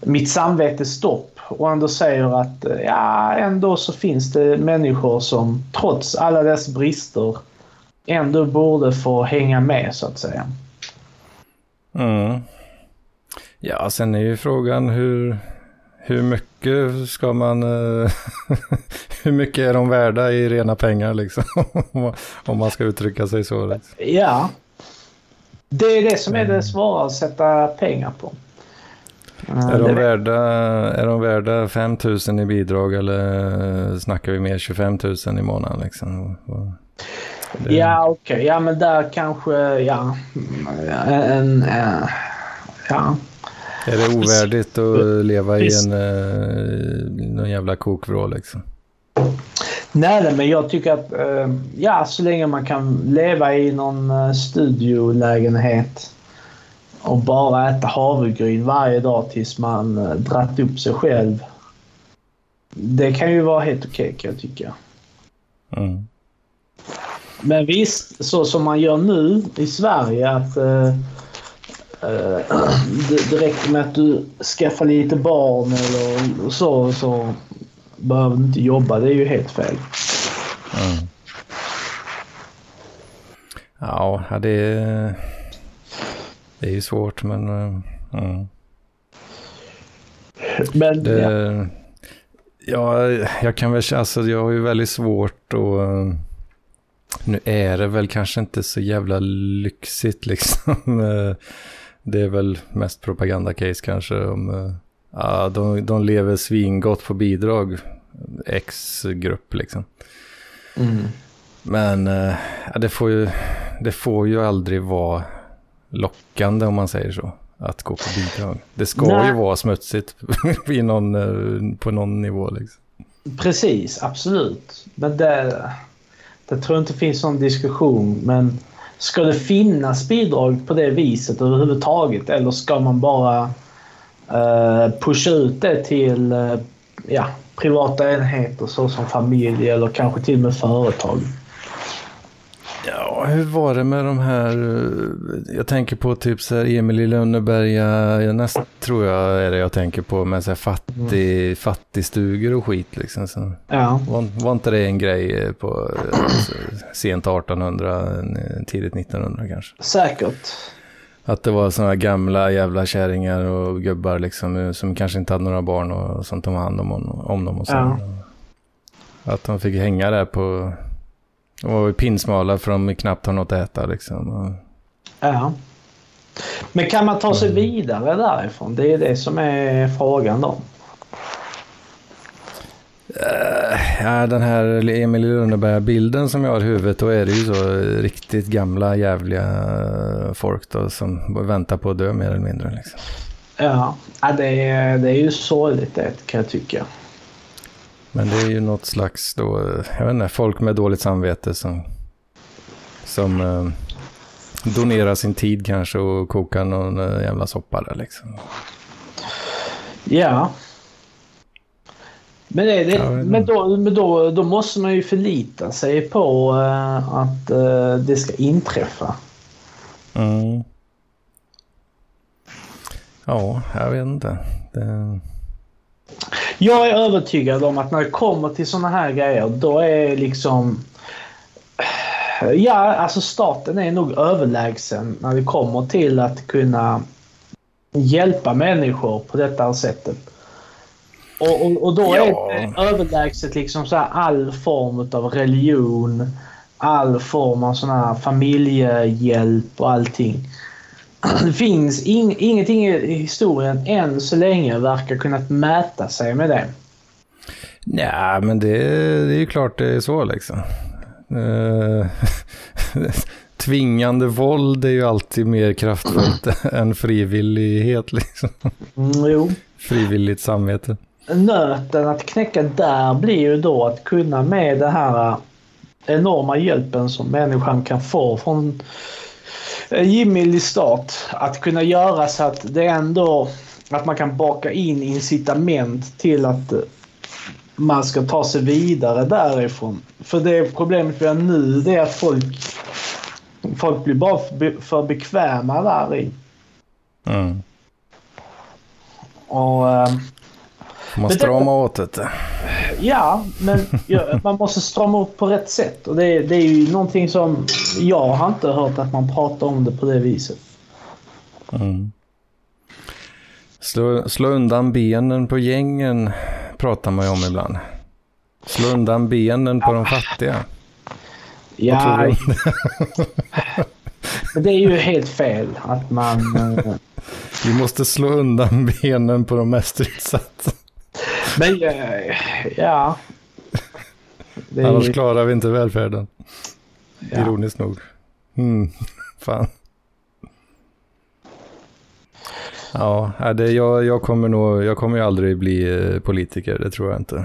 mitt samvete stopp och ändå säger att eh, ja, ändå så finns det människor som trots alla dess brister ändå borde få hänga med så att säga.
Mm. Ja, sen är ju frågan hur, hur mycket mycket ska man... eh, [LAUGHS] hur mycket är de värda i rena pengar liksom? [LAUGHS] Om man ska uttrycka sig så. Liksom.
Ja. Det är det som är det svåra att sätta pengar på.
Är de, värda, är de värda 5 000 i bidrag eller snackar vi mer 25 000 i månaden? Liksom? Det-
Ja, okej. Ja, men där kanske... Ja. En... en ja.
Är det ovärdigt att leva i en eh, någon jävla kokvrå liksom?
Nej, men jag tycker att eh, ja, så länge man kan leva i någon eh, studiolägenhet och bara äta havregryn varje dag tills man dratt upp sig själv. Det kan ju vara helt okej kan jag tycka.
Mm.
Men visst, så som man gör nu i Sverige att det, det räcker med att du skaffar lite barn eller så så behöver du inte jobba. Det är ju helt fel.
Mm. Ja, det är, det är ju svårt men... eh, Mm.
Men
Det,
ja.
ja, jag kan väl alltså jag har ju väldigt svårt att... eh, Nu är det väl kanske inte så jävla lyxigt [LAUGHS] liksom. Det är väl mest propagandacase kanske om... eh, Ja, de, de lever svingott på bidrag. X-grupp liksom.
Mm.
Men eh, ja, det, får ju, det får ju aldrig vara lockande om man säger så. Att gå på bidrag. Det ska
Nej.
ju vara smutsigt [LAUGHS] i någon, eh, på någon nivå. Liksom.
Precis, absolut. Men det, det tror jag inte finns någon diskussion. Men ska det finnas bidrag på det viset överhuvudtaget eller ska man bara eh, pusha ut det till eh, ja, privata enheter såsom familj eller kanske till och med företag?
Ja, hur var det med de här, eh, jag tänker på typ så här Emil i Lönneberga, jag näst, tror jag är det jag tänker på med så här fattig, fattigstugor och skit liksom. Så.
Ja,
Var, var inte det en grej eh, på alltså, sent 1800, eh, tidigt 1900 kanske?
säkert.
Att det var sådana gamla jävla kärringar och gubbar liksom som kanske inte hade några barn och som tog hand om, om dem och så.
Ja.
Att de fick hänga där på... De var pinsmala för de knappt har något att äta liksom.
Ja. Men kan man ta sig vidare därifrån? Det är det som är frågan då.
Eh, ja, den här Emil Lönneberga-bilden som jag har i huvudet, då är det ju så riktigt gamla jävliga folk då som väntar på att dö mer eller mindre. Liksom.
Ja, ja det, är, det är ju sorgligt det kan jag tycka.
Men det är ju något slags då, jag vet inte, folk med dåligt samvete som, som eh, donerar sin tid kanske och kokar någon eh, jävla soppa där liksom.
Ja. Men, det, det, men, då, men då, då måste man ju förlita sig på eh, att eh, det ska inträffa.
Mm. Ja, jag vet inte. Det...
Jag är övertygad om att när det kommer till såna här grejer då är liksom... Ja, alltså staten är nog överlägsen när det kommer till att kunna hjälpa människor på detta sättet. Och, och, och då
Ja.
är det överlägset liksom så här all form av religion, all form av sån här familjehjälp och allting. [CLEARS THROAT] Det finns ing, ingenting i historien än så länge verkar kunnat mäta sig med det.
Ja, men det, det är ju klart det är så liksom. Eh, [LAUGHS] Tvingande våld är ju alltid mer kraftfullt [CLEARS THROAT] än frivillighet liksom.
Mm, jo.
Frivilligt samvete.
Nöten att knäcka där blir ju då att kunna med den här äh, enorma hjälpen som människan kan få från en givmild stat. Att kunna göra så att det ändå att man kan baka in incitament till att eh, man ska ta sig vidare därifrån. För det problemet vi har nu det är att folk, folk blir bara för bekväma där i.
Mm.
Och, eh,
Får man strama åt det.
Ja, men ja, man måste strama upp på rätt sätt. Och det, det är ju någonting som jag har inte hört att man pratar om det på det viset.
Mm. Slå, slå undan benen på gängen pratar man ju om ibland. Slå undan benen på de fattiga.
Ja, [LAUGHS] men det är ju helt fel att man... eh,
Vi måste slå undan benen på de mest utsatta.
Men eh, ja. Det är,
Annars klarar vi inte välfärden.
ja.
Ironiskt nog. Mm. [LAUGHS] Fan. Ja, det, jag, jag kommer nog, jag kommer ju aldrig bli eh, politiker, det tror jag inte.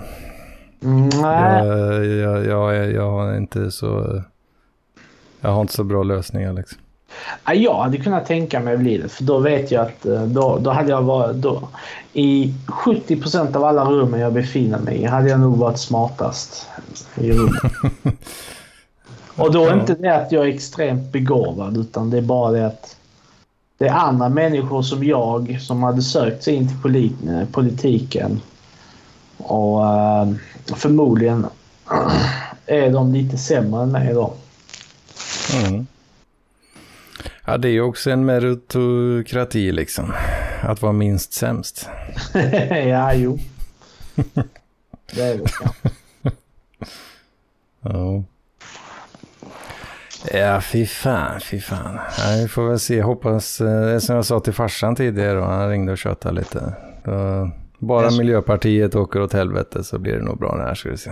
Nej,
Jag, jag, jag, jag har inte så, jag har inte så bra lösningar liksom.
Ja, jag hade kunnat tänka mig att bli det. För då vet jag att eh, då, då hade jag varit... Då, I 70 procent av alla rummen jag befinner mig i hade jag nog varit smartast i rummet. [LAUGHS] Och då är inte det att jag är extremt begåvad utan det är bara det att det är andra människor som jag som hade sökt sig in till polit, politiken. Och eh, förmodligen [CLEARS THROAT] är de lite sämre än mig då.
Mm. Ja, det är ju också en meritokrati liksom. Att vara minst sämst. [LAUGHS]
ja, jo. [LAUGHS] Det är det.
Ja. Ja, fy fan, fy fan. Ja, vi får väl se, hoppas, eh, det är som jag sa till farsan tidigare, då, han ringde och tjötade lite. Då, bara
Jag
Miljöpartiet åker åt helvete så blir det nog bra det här ska vi se.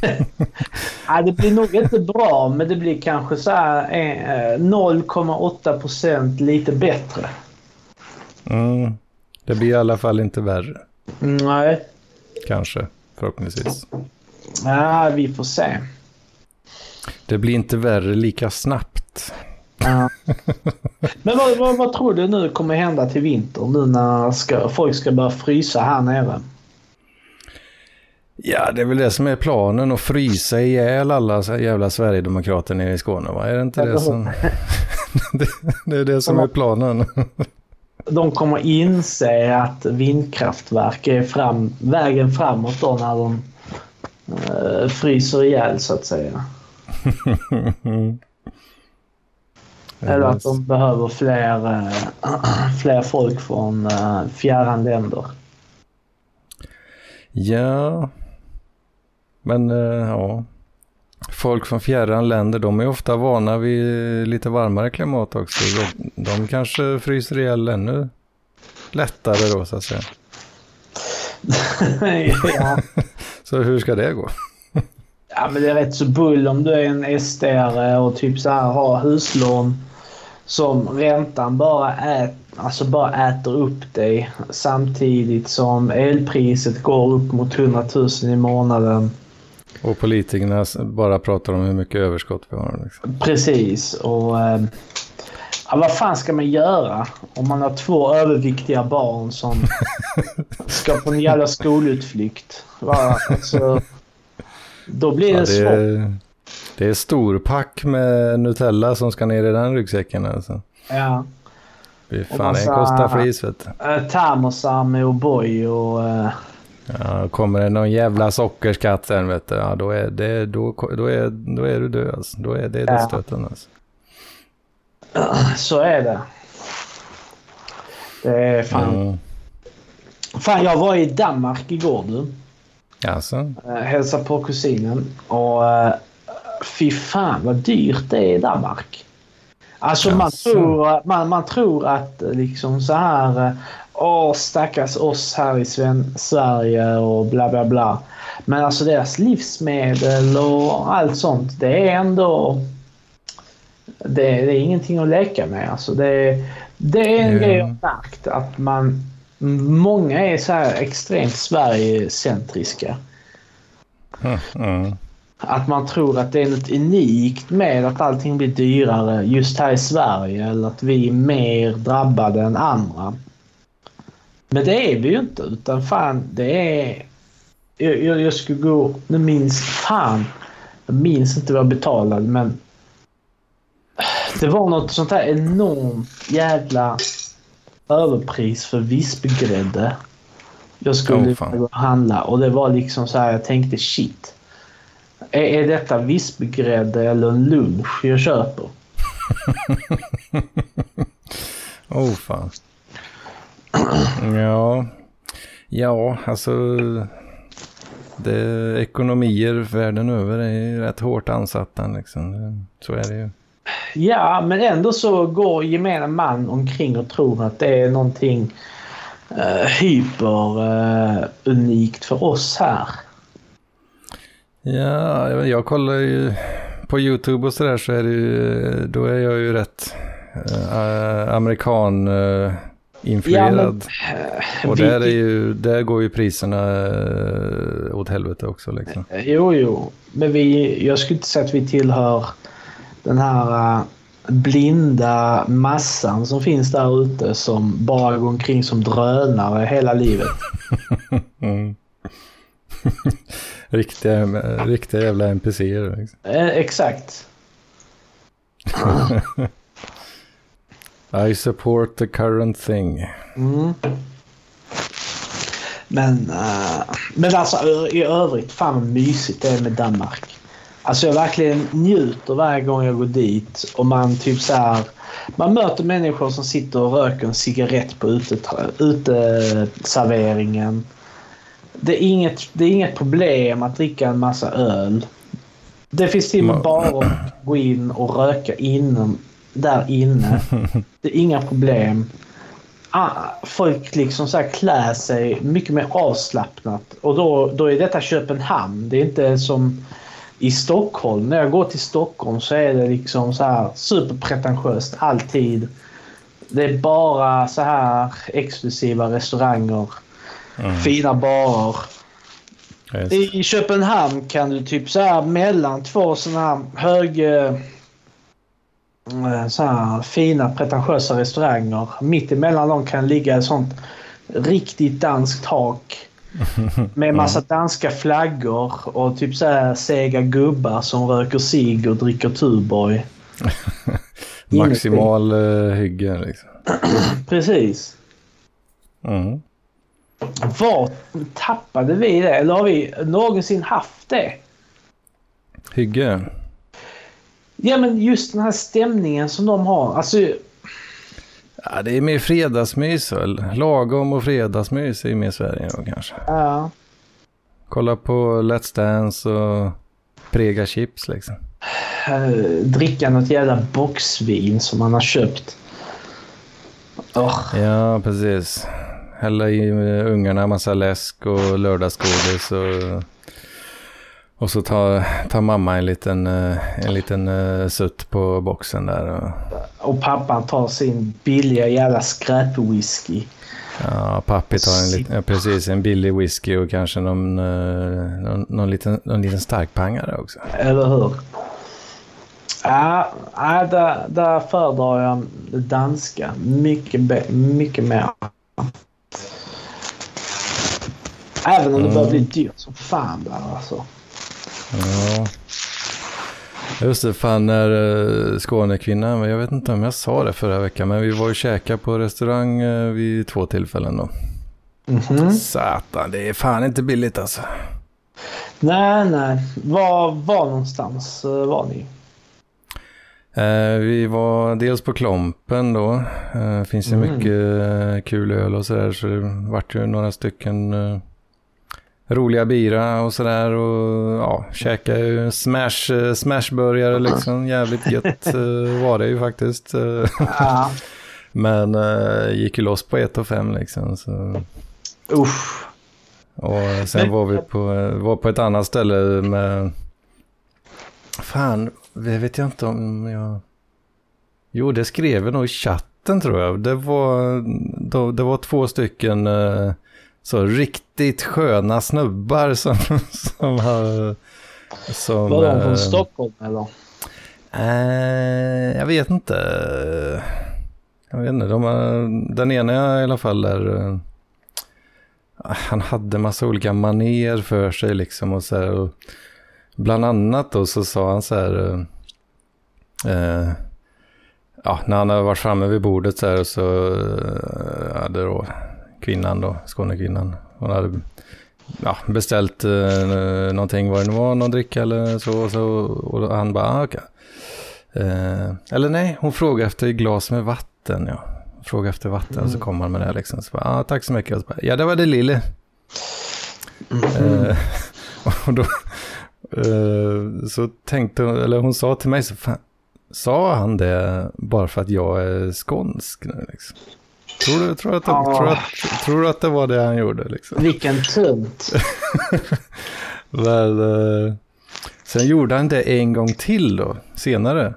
[LAUGHS]
Ja, det blir nog inte bra, men det blir kanske så här eh, 0,8 procent lite bättre.
Mm. Det blir i alla fall inte värre,
Nej,
kanske, förhoppningsvis.
ja, vi får se.
Det blir inte värre lika snabbt.
Ja. [LAUGHS] Men vad, vad, vad tror du nu kommer hända till vinter nu när ska, folk ska börja frysa här nere?
Ja, det är väl det som är planen, att frysa ihjäl alla jävla Sverigedemokrater nere i Skåne, va? Är det inte det som... [LAUGHS] det, det är det som är planen.
De kommer inse att vindkraftverk är fram, vägen framåt då när de eh, fryser ihjäl så att säga. [LAUGHS] Eller att de behöver fler, eh, [CLEARS THROAT] fler folk från eh, fjärran länder.
Ja, men eh, ja. Folk från fjärran länder, de är ofta vana vid lite varmare klimat också. De, de kanske fryser ihjäl ännu lättare då så att säga. [LAUGHS]
ja. [LAUGHS]
Så hur ska det gå?
ja, men det är rätt så bull om du är en sd och typ så här har huslån som räntan bara, ät, alltså bara äter upp dig samtidigt som elpriset går upp mot 100 000 i månaden.
Och politikerna bara pratar om hur mycket överskott vi har. Liksom.
Precis. Och eh, ja, vad fan ska man göra om man har två överviktiga barn som [LAUGHS] ska på en jävla skolutflykt? Va? Alltså, då blir det,
Ja, det,
svårt.
Det är storpack med Nutella som ska ner i den ryggsäcken. Alltså.
Ja.
Fy
Och
fan, det
massa-
kostar flis vet du.
Eh, termosar med O'boy och... eh,
Ja, kommer det någon jävla sockerskatt sen vet du, ja, då, är det, då, då, är, då är du död alltså. Då är det
Ja.
dödsstöten alltså.
så är det. Det är fan...
Mm.
Fan, jag var i Danmark igår du.
Alltså,
hälsade på kusinen. Och fy fan vad dyrt det är i Danmark. Alltså man tror, man, man tror att liksom så här... eh, Åh stackars oss här i Sven Sverige och bla bla bla. Men alltså deras livsmedel och allt sånt. Det är ändå... Det, det är ingenting att leka med. Alltså det, det är en grej jag märkt att man... Många är så här extremt Sverigecentriska.
mm.
Att man tror att det är något unikt med att allting blir dyrare just här i Sverige eller att vi är mer drabbade än andra. Men det är vi ju inte utan fan det är... Jag, jag, jag skulle gå... Nu minns... Fan. Jag minns inte vad jag betalade men... Det var något sånt här enormt jävla överpris för vispgrädde. Jag skulle
Åh, fan.
handla och det var liksom så här jag tänkte shit. Är, är detta vispgrädde eller en lunch jag köper? [LAUGHS]
Oh fan. Ja, ja alltså det, ekonomier världen över är rätt hårt ansatta. Liksom. Så är det ju.
Ja, men ändå så går gemene man omkring och tror att det är någonting uh, hyper uh, unikt för oss här.
Ja, jag kollar ju på YouTube och sådär så är det ju, då är jag ju rätt uh, amerikan uh, influerad. Ja, men, och där, är ju, där går ju priserna uh, åt helvete också. Liksom.
Jo, jo. Men vi, jag skulle inte säga att vi tillhör den här uh, blinda massan som finns där ute som bara går omkring som drönare hela livet. [LAUGHS] mm.
Riktiga, riktiga jävla NPCer. Liksom.
Eh, exakt. [LAUGHS]
I support the current thing.
Mm. Men, uh, men alltså i övrigt, fan vad mysigt det är med Danmark. Alltså jag verkligen njuter varje gång jag går dit och man typ så här, Man möter människor som sitter och röker en cigarett på uteserveringen. Det är, inget, det är inget problem att dricka en massa öl. Det finns till och med bara att gå in och röka inom, där inne. [LAUGHS] Det är inga problem. Ah, folk liksom så här klär sig mycket mer avslappnat. Och då, då är detta Köpenhamn. Det är inte som i Stockholm. När jag går till Stockholm så är det liksom så här superpretentiöst alltid. Det är bara så här exklusiva restauranger. Mm. Fina barer. I, I Köpenhamn kan du typ så här mellan två sådana här hög... Eh, så här fina pretentiösa restauranger. Mitt emellan dem kan ligga ett sånt riktigt danskt tak. [LAUGHS] Med massa danska flaggor och typ så här sega gubbar som röker cigg och dricker Tuborg. [LAUGHS]
Maximal uh, hygge liksom. [CLEARS THROAT]
Precis. Mm. Var tappade vi det? Eller har vi någonsin haft det?
Hygge?
Ja men just den här stämningen som de har. Alltså
Ja, det är mer fredagsmys väl. Lagom och fredagsmys är mer Sverige då kanske.
Ja.
Kolla på Let's Dance och prega chips liksom.
Uh, dricka något jävla boxvin som man har köpt.
Oh. Ja, precis. Hälla i ungarna massa läsk och lördagsgodis och och så tar, tar mamma en liten, eh, en liten uh, sutt på boxen där. Och...
pappan tar sin billiga jävla skräpwhisky.
Ja, pappi tar en liten, ja, precis, en billig whisky och kanske någon, någon, någon, liten, någon liten starkpangare också.
Eller hur? Ja, ja där, där föredrar jag danska mycket, mycket mer. Även om det börjar bli mm. dyrt som fan där alltså.
Ja. Just det, fan när uh, Skånekvinnan, jag vet inte om jag sa det förra veckan, men vi var ju käka på restaurang uh, vid två tillfällen då. Mm -hmm. Satan, det är fan inte billigt alltså.
Nej, nej. Var, var någonstans uh, var ni?
Uh, vi var dels på Klompen då. Uh, finns ju mm. mycket kul öl och sådär så det vart ju några stycken roliga bira och sådär och ja, käka smash, eh, smashburgare liksom. Jävligt gött eh, var det ju faktiskt. Ja. [LAUGHS] Men äh, gick ju loss på 1 och 5 liksom. Så.
Usch.
Och sen var vi på, var på ett annat ställe med... Fan, det vet jag inte om jag... Jo, det skrev jag nog i chatten tror jag. Det var, det var två stycken... Uh, så riktigt sköna snubbar som, [LAUGHS] som har...
Som, Var de från eh, Stockholm eller?
Eh, jag vet inte. Jag vet inte. De den ena i alla fall är... Eh, han hade massa olika maner för sig liksom och så här. Och bland annat då så sa han så här... Eh, ja, när han hade varit framme vid bordet så här så eh, hade då kvinnan då, Skånekvinnan. Hon hade ja, beställt eh, någonting, vad det nu var, någon dricka eller så. Och, så, och han bara, ah, okej. Okay. Eh, eller nej, hon frågade efter glas med vatten, ja. frågade efter vatten mm. så kom han med det liksom. Så bara, ah, tack så mycket. Och så bara, ja, det var det lille. Mm. Eh, [LAUGHS] och då eh, så tänkte hon, eller hon sa till mig så fan, sa han det bara för att jag är skånsk nu liksom? Tror du, tror, att, ja. tror, att, tror att det var det han gjorde? Liksom?
Vilken [LAUGHS] tunt.
Men, eh, sen gjorde han det en gång till då, senare.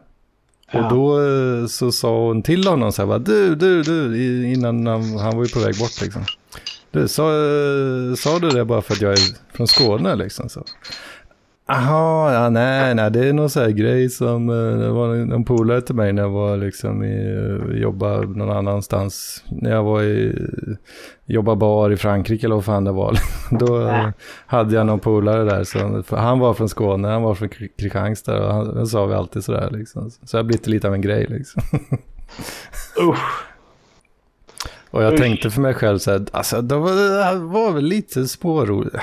Ja. Och då eh, så sa hon till honom så här, bara, du, du, du, innan han, han var ju på väg bort liksom. Du, sa, eh, sa du det bara för att jag är från Skåne liksom? Så. Jaha, ja, nej, nej, det är någon sån här grej som, eh, det var en polare till mig när jag var liksom i, eh, jobbade någon annanstans. När jag var i, jobbade bar i Frankrike eller vad fan det var. [LAUGHS] Då ja. hade jag någon polare där, som, han var från Skåne, han var från Kristianstad och han, sa vi alltid sådär liksom. Så har blivit lite av en grej liksom. [LAUGHS] Usch. Och jag Usch. tänkte för mig själv så här, alltså det var, det var väl lite spåroligt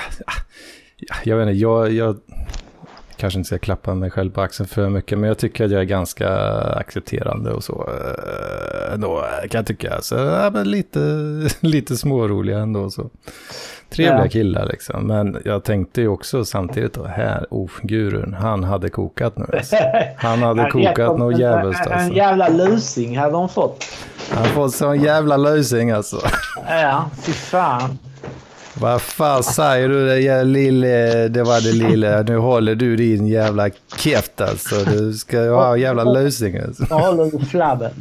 jag vet inte, jag, jag kanske inte ska klappa mig själv på axeln för mycket, men jag tycker att jag är ganska accepterande och så. Eh, ändå kan jag tycka. Så, ja, men lite, [LAUGHS] lite småroliga ändå. Så. Trevliga ja. killar liksom. Men jag tänkte ju också samtidigt då, här, oh, gurun, han hade kokat nu. Alltså. Han [LAUGHS] hade kokat något jävligt alltså.
En jävla lusing hade de fått.
Han fått sån jävla lusing alltså.
Ja, fy fan.
Vad fan säger du det lille, det var det lille, nu håller du din jävla käft alltså. Du ska ju ha jävla lösning alltså.
Nu håller du flabben.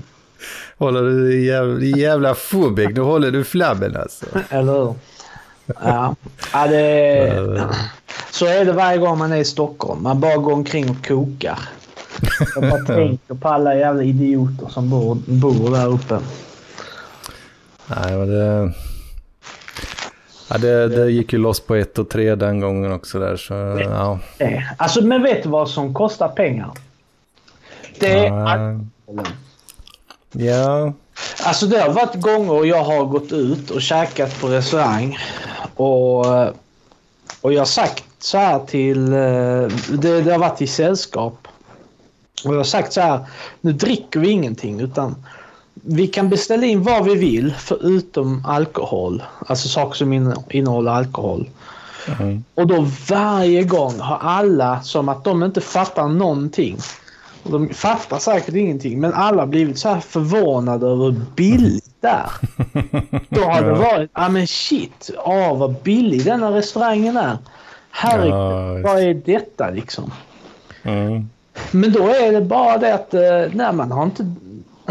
Håller du jävla, jävla fubik, nu håller du flabben alltså.
Eller hur? Ja, ja det, så är det varje gång man är i Stockholm. Man bara går omkring och kokar. Jag bara [LAUGHS] tänker på alla jävla idioter som bor, bor där uppe.
Nej, men det... Ja, det, det gick ju loss på ett och tre den gången också där. Så, ja.
Alltså, men vet du vad som kostar pengar? Det är... Uh,
ja.
Alltså det har varit gånger jag har gått ut och käkat på restaurang. Och, och jag har sagt så här till... Det, det har varit i sällskap. Och jag har sagt så här. Nu dricker vi ingenting utan vi kan beställa in vad vi vill förutom alkohol. Alltså saker som innehåller alkohol. Mm. Och då varje gång har alla som att de inte fattar någonting. Och de fattar säkert ingenting men alla blivit så här förvånade över hur billigt det är. [LAUGHS] Då har det varit, ja ah, men shit, ah, vad billig denna restaurangen är. Herregud, ja, vad är detta liksom? Mm. Men då är det bara det att eh, nej, man har inte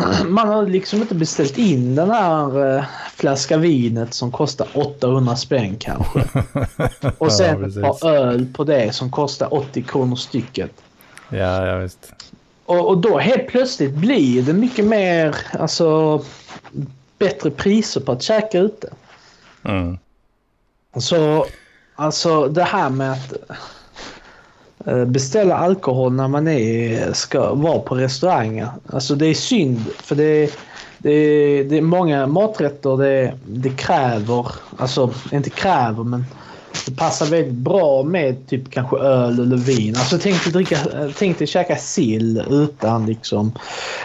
[CLEARS THROAT] man har liksom inte beställt in den här äh, flaska vinet som kostar 800 spänn kanske. [LAUGHS] Och sen ett par öl på det som kostar 80 kronor stycket.
Ja, ja visst.
Och, och då helt plötsligt blir det mycket mer, alltså bättre priser på att käka ute. Mm. Så alltså det här med att Eh, Eh, beställa alkohol när man är, ska vara på restauranger. Alltså det är synd för det, det, det är många maträtter det, det kräver, alltså inte kräver men det passar väldigt bra med typ kanske öl eller vin. Alltså tänk dig, dricka, eh, tänk dig käka sill utan liksom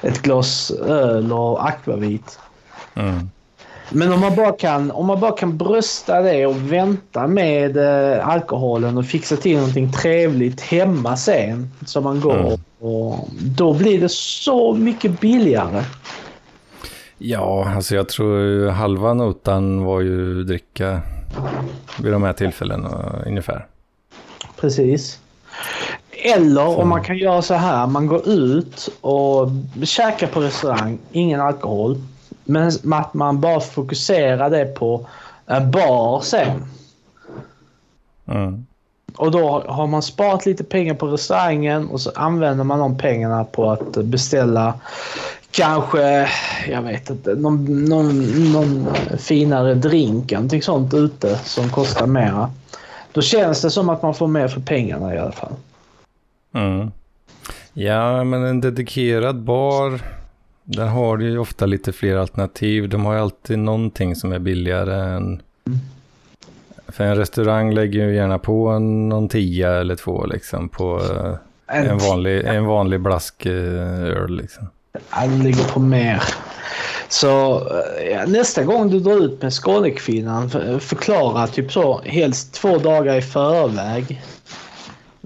ett glas öl och akvavit. Mm. Men om man bara kan, om man bara kan brösta det och vänta med eh, alkoholen och fixa till någonting trevligt hemma sen som man går. Mm. Och då blir det så mycket billigare.
Ja, alltså jag tror halva notan var ju dricka vid de här tillfällena ungefär.
Precis. Eller så. om man kan göra så här, man går ut och käkar på restaurang, ingen alkohol. Men att man bara fokuserar det på en bar sen. Mm. Och då har man sparat lite pengar på restaurangen och så använder man de pengarna på att beställa kanske, jag vet inte, någon, någon, någon finare drink, någonting sånt ute som kostar mera. Då känns det som att man får mer för pengarna i alla fall.
Mm. Ja, men en dedikerad bar där har du ju ofta lite fler alternativ. De har ju alltid någonting som är billigare än... För en restaurang lägger ju gärna på en, någon tia eller två liksom på en vanlig, en vanlig blask eh, öl liksom.
Det ligger på mer. Så ja, nästa gång du drar ut med Skånekvinnan, förklara typ så helst två dagar i förväg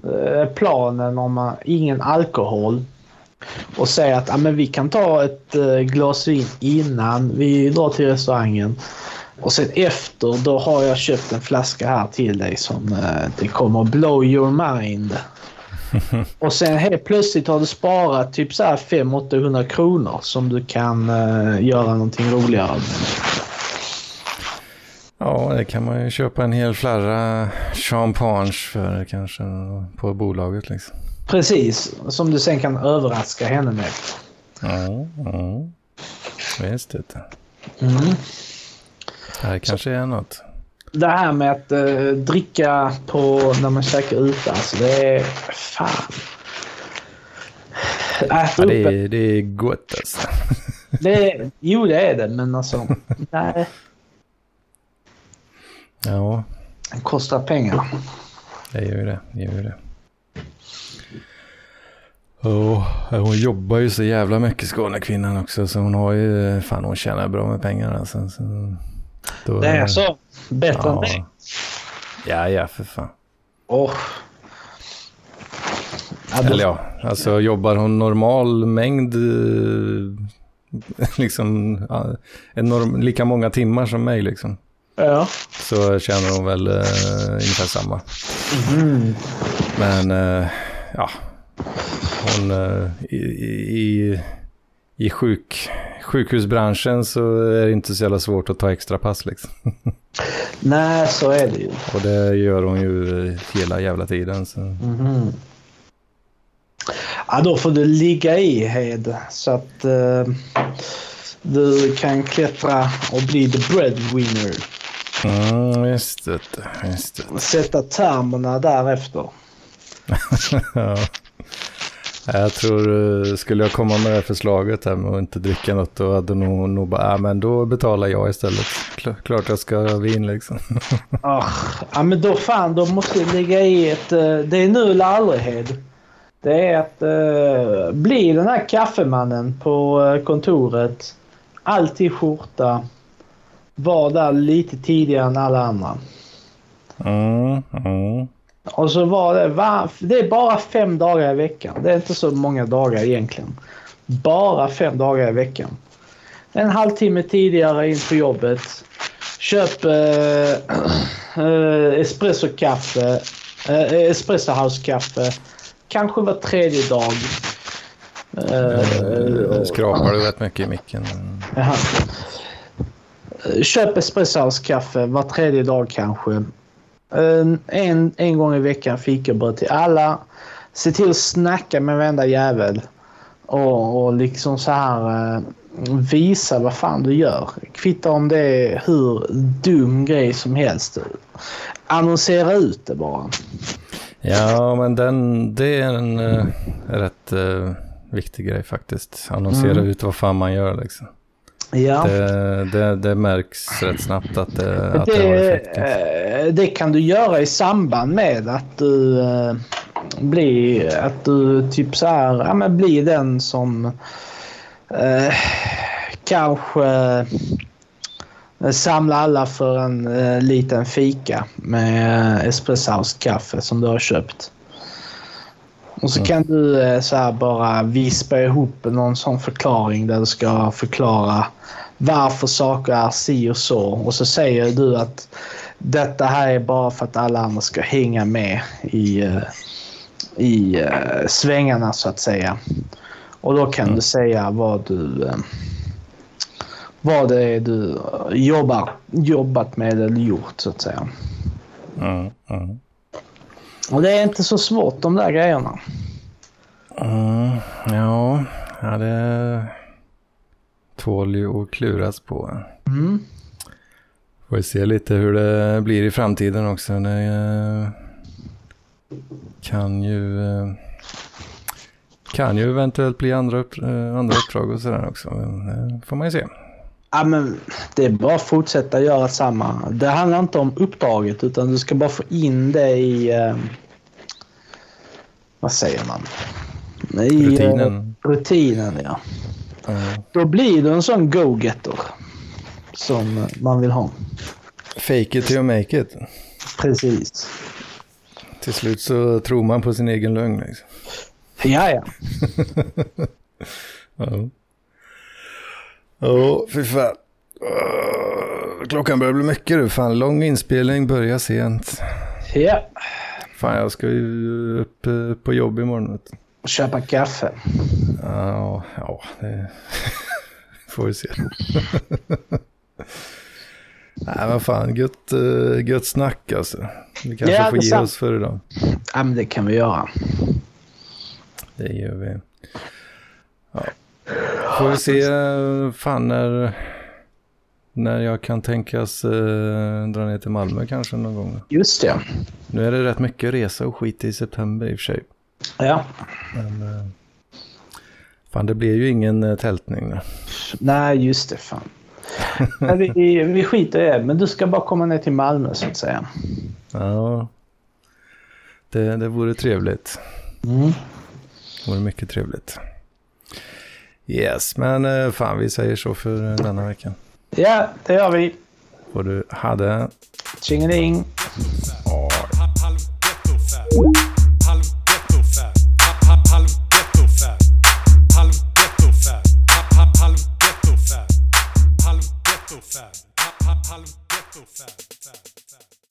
eh, planen om ingen alkohol. Och säga att ah, men vi kan ta ett eh, glas vin innan vi drar till restaurangen. Och sen efter då har jag köpt en flaska här till dig som eh, det kommer blow your mind. [LAUGHS] och sen helt plötsligt har du sparat typ så här 500-800 kronor som du kan uh, göra någonting roligare med.
Ja, det kan man ju köpa en hel flarra champagne för kanske på bolaget liksom.
Precis, som du sen kan överraska henne med.
Ja, ja. visst det. Mm. Det här kanske är något
det här med att uh, dricka på när man käkar ute, alltså det är fan.
Äta ja, det, är, det är gott alltså. [LAUGHS]
Det är, jo, det är det, men alltså, nej.
Ja.
Det kostar pengar.
Det gör ju det. det, gör det. Oh, hon jobbar ju så jävla mycket Skånekvinnan också så hon har ju, fan hon tjänar bra med pengar alltså. Så,
då, det är så? Bättre ja. än mig?
Ja, ja, för fan.
Oh.
Ja, Eller ja, alltså jobbar hon normal mängd, [LAUGHS] liksom en norm, lika många timmar som mig liksom.
Ja.
Så tjänar hon väl uh, ungefär samma. Mm. Men uh, ja, hon uh, i, i, i sjuk, sjukhusbranschen så är det inte så jävla svårt att ta extra pass liksom. [LAUGHS]
Nej, så är det ju.
Och det gör hon ju hela jävla tiden. Så.
Mm. Ja, då får du ligga i Hed så att uh, du kan klättra och bli the breadwinner.
Mm, just det. Just det.
Sätta termerna därefter. [LAUGHS]
ja. Jag tror, eh, skulle jag komma med det förslaget här med att inte dricka något, då hade nog, nog bara, ja men då betalar jag istället. Klart jag ska ha vin liksom.
oh, [LAUGHS] ja men då fan, då måste det ligga i ett, eh, det är nu eller aldrig Hed. Det är att uh, bli den här kaffemannen på kontoret. Alltid skjorta. Var där lite tidigare än alla andra.
Mm, mm.
Och så var det, var, det är bara fem dagar i veckan. Det är inte så många dagar egentligen. Bara fem dagar i veckan. En halvtimme tidigare in på jobbet. Köp äh, äh, [CLEARS THROAT] espressokaffe. Espresso house-kaffe. Kanske var tredje dag.
Äh, skrapar du rätt mycket i micken.
Jaha. Köp espresso house-kaffe var tredje dag kanske. En, en gång i veckan fikabröd till alla. Se till att snacka med varenda jävel. Och, och liksom så här eh, visa vad fan du gör. Kvitta om det är hur dum grej som helst. Annonsera ut det bara.
Ja, men den, det är en uh, rätt uh, viktig grej faktiskt. Annonsera mm. ut vad fan man gör liksom.
Ja.
Det, det, det, märks rätt snabbt att det, att det, har effekt.
Eh, det kan du göra i samband med att du äh, blir, att du typ så här, ja men blir den som äh, kanske äh, samlar alla för en liten fika med espresso kaffe som du har köpt. Och så mm. kan du eh, så här bara vispa ihop någon sån förklaring där du ska förklara varför saker är si och så. Och så säger du att detta här är bara för att alla andra ska hänga med i, eh, i uh, svängarna så att säga. Och då kan mm. du säga vad du vad det är du jobbar, jobbat med eller gjort så att säga.
Mm, mm.
Och det är inte så svårt de där grejerna.
Mm, ja, ja, det tål ju att kluras på.
Mm.
Får vi se lite hur det blir i framtiden också. Det eh, kan ju kan ju eventuellt bli andra, eh, andra uppdrag och sådär också. Det får man ju se.
Ja, men det är bara att fortsätta göra samma. Det handlar inte om uppdraget utan du ska bara få in det i... Eh, vad säger man?
I, rutinen.
Eh, rutinen, ja.
Ja.
Då blir du en sån go-getter som man vill ha.
Fake it till you make it.
Precis.
Till slut så tror man på sin egen lögn. Liksom.
Ja, ja. [LAUGHS]
Ja. Ja, fy fan. Uh, klockan börjar bli mycket du. Fan, lång inspelning, börjar sent.
Ja.
Fan, jag ska ju upp, på jobb imorgon. Vet du.
Köpa kaffe.
Ja, ja, det [LAUGHS] får vi se. [LAUGHS] Nej, vad fan, gött, eh, gött snack alltså. Vi kanske
Ja,
får ge
detsamma.
oss för idag.
Ja, men det kan vi göra.
Det gör vi. Ja. Får vi se fan när, när jag kan tänkas eh, dra ner till Malmö kanske någon gång.
Just det.
Nu är det rätt mycket resa och skit i september i och för sig.
Ja.
Men eh, fan det blir ju ingen eh, tältning. där.
Nej, just det. Fan. Nej, vi, vi skiter i det, men du ska bara komma ner till Malmö så att säga.
Ja, det, det vore trevligt.
Mm.
Det vore mycket trevligt. Yes, men eh, fan vi säger så för eh, denna veckan.
Ja, det gör vi.
Får du ha det.
Tjingeling.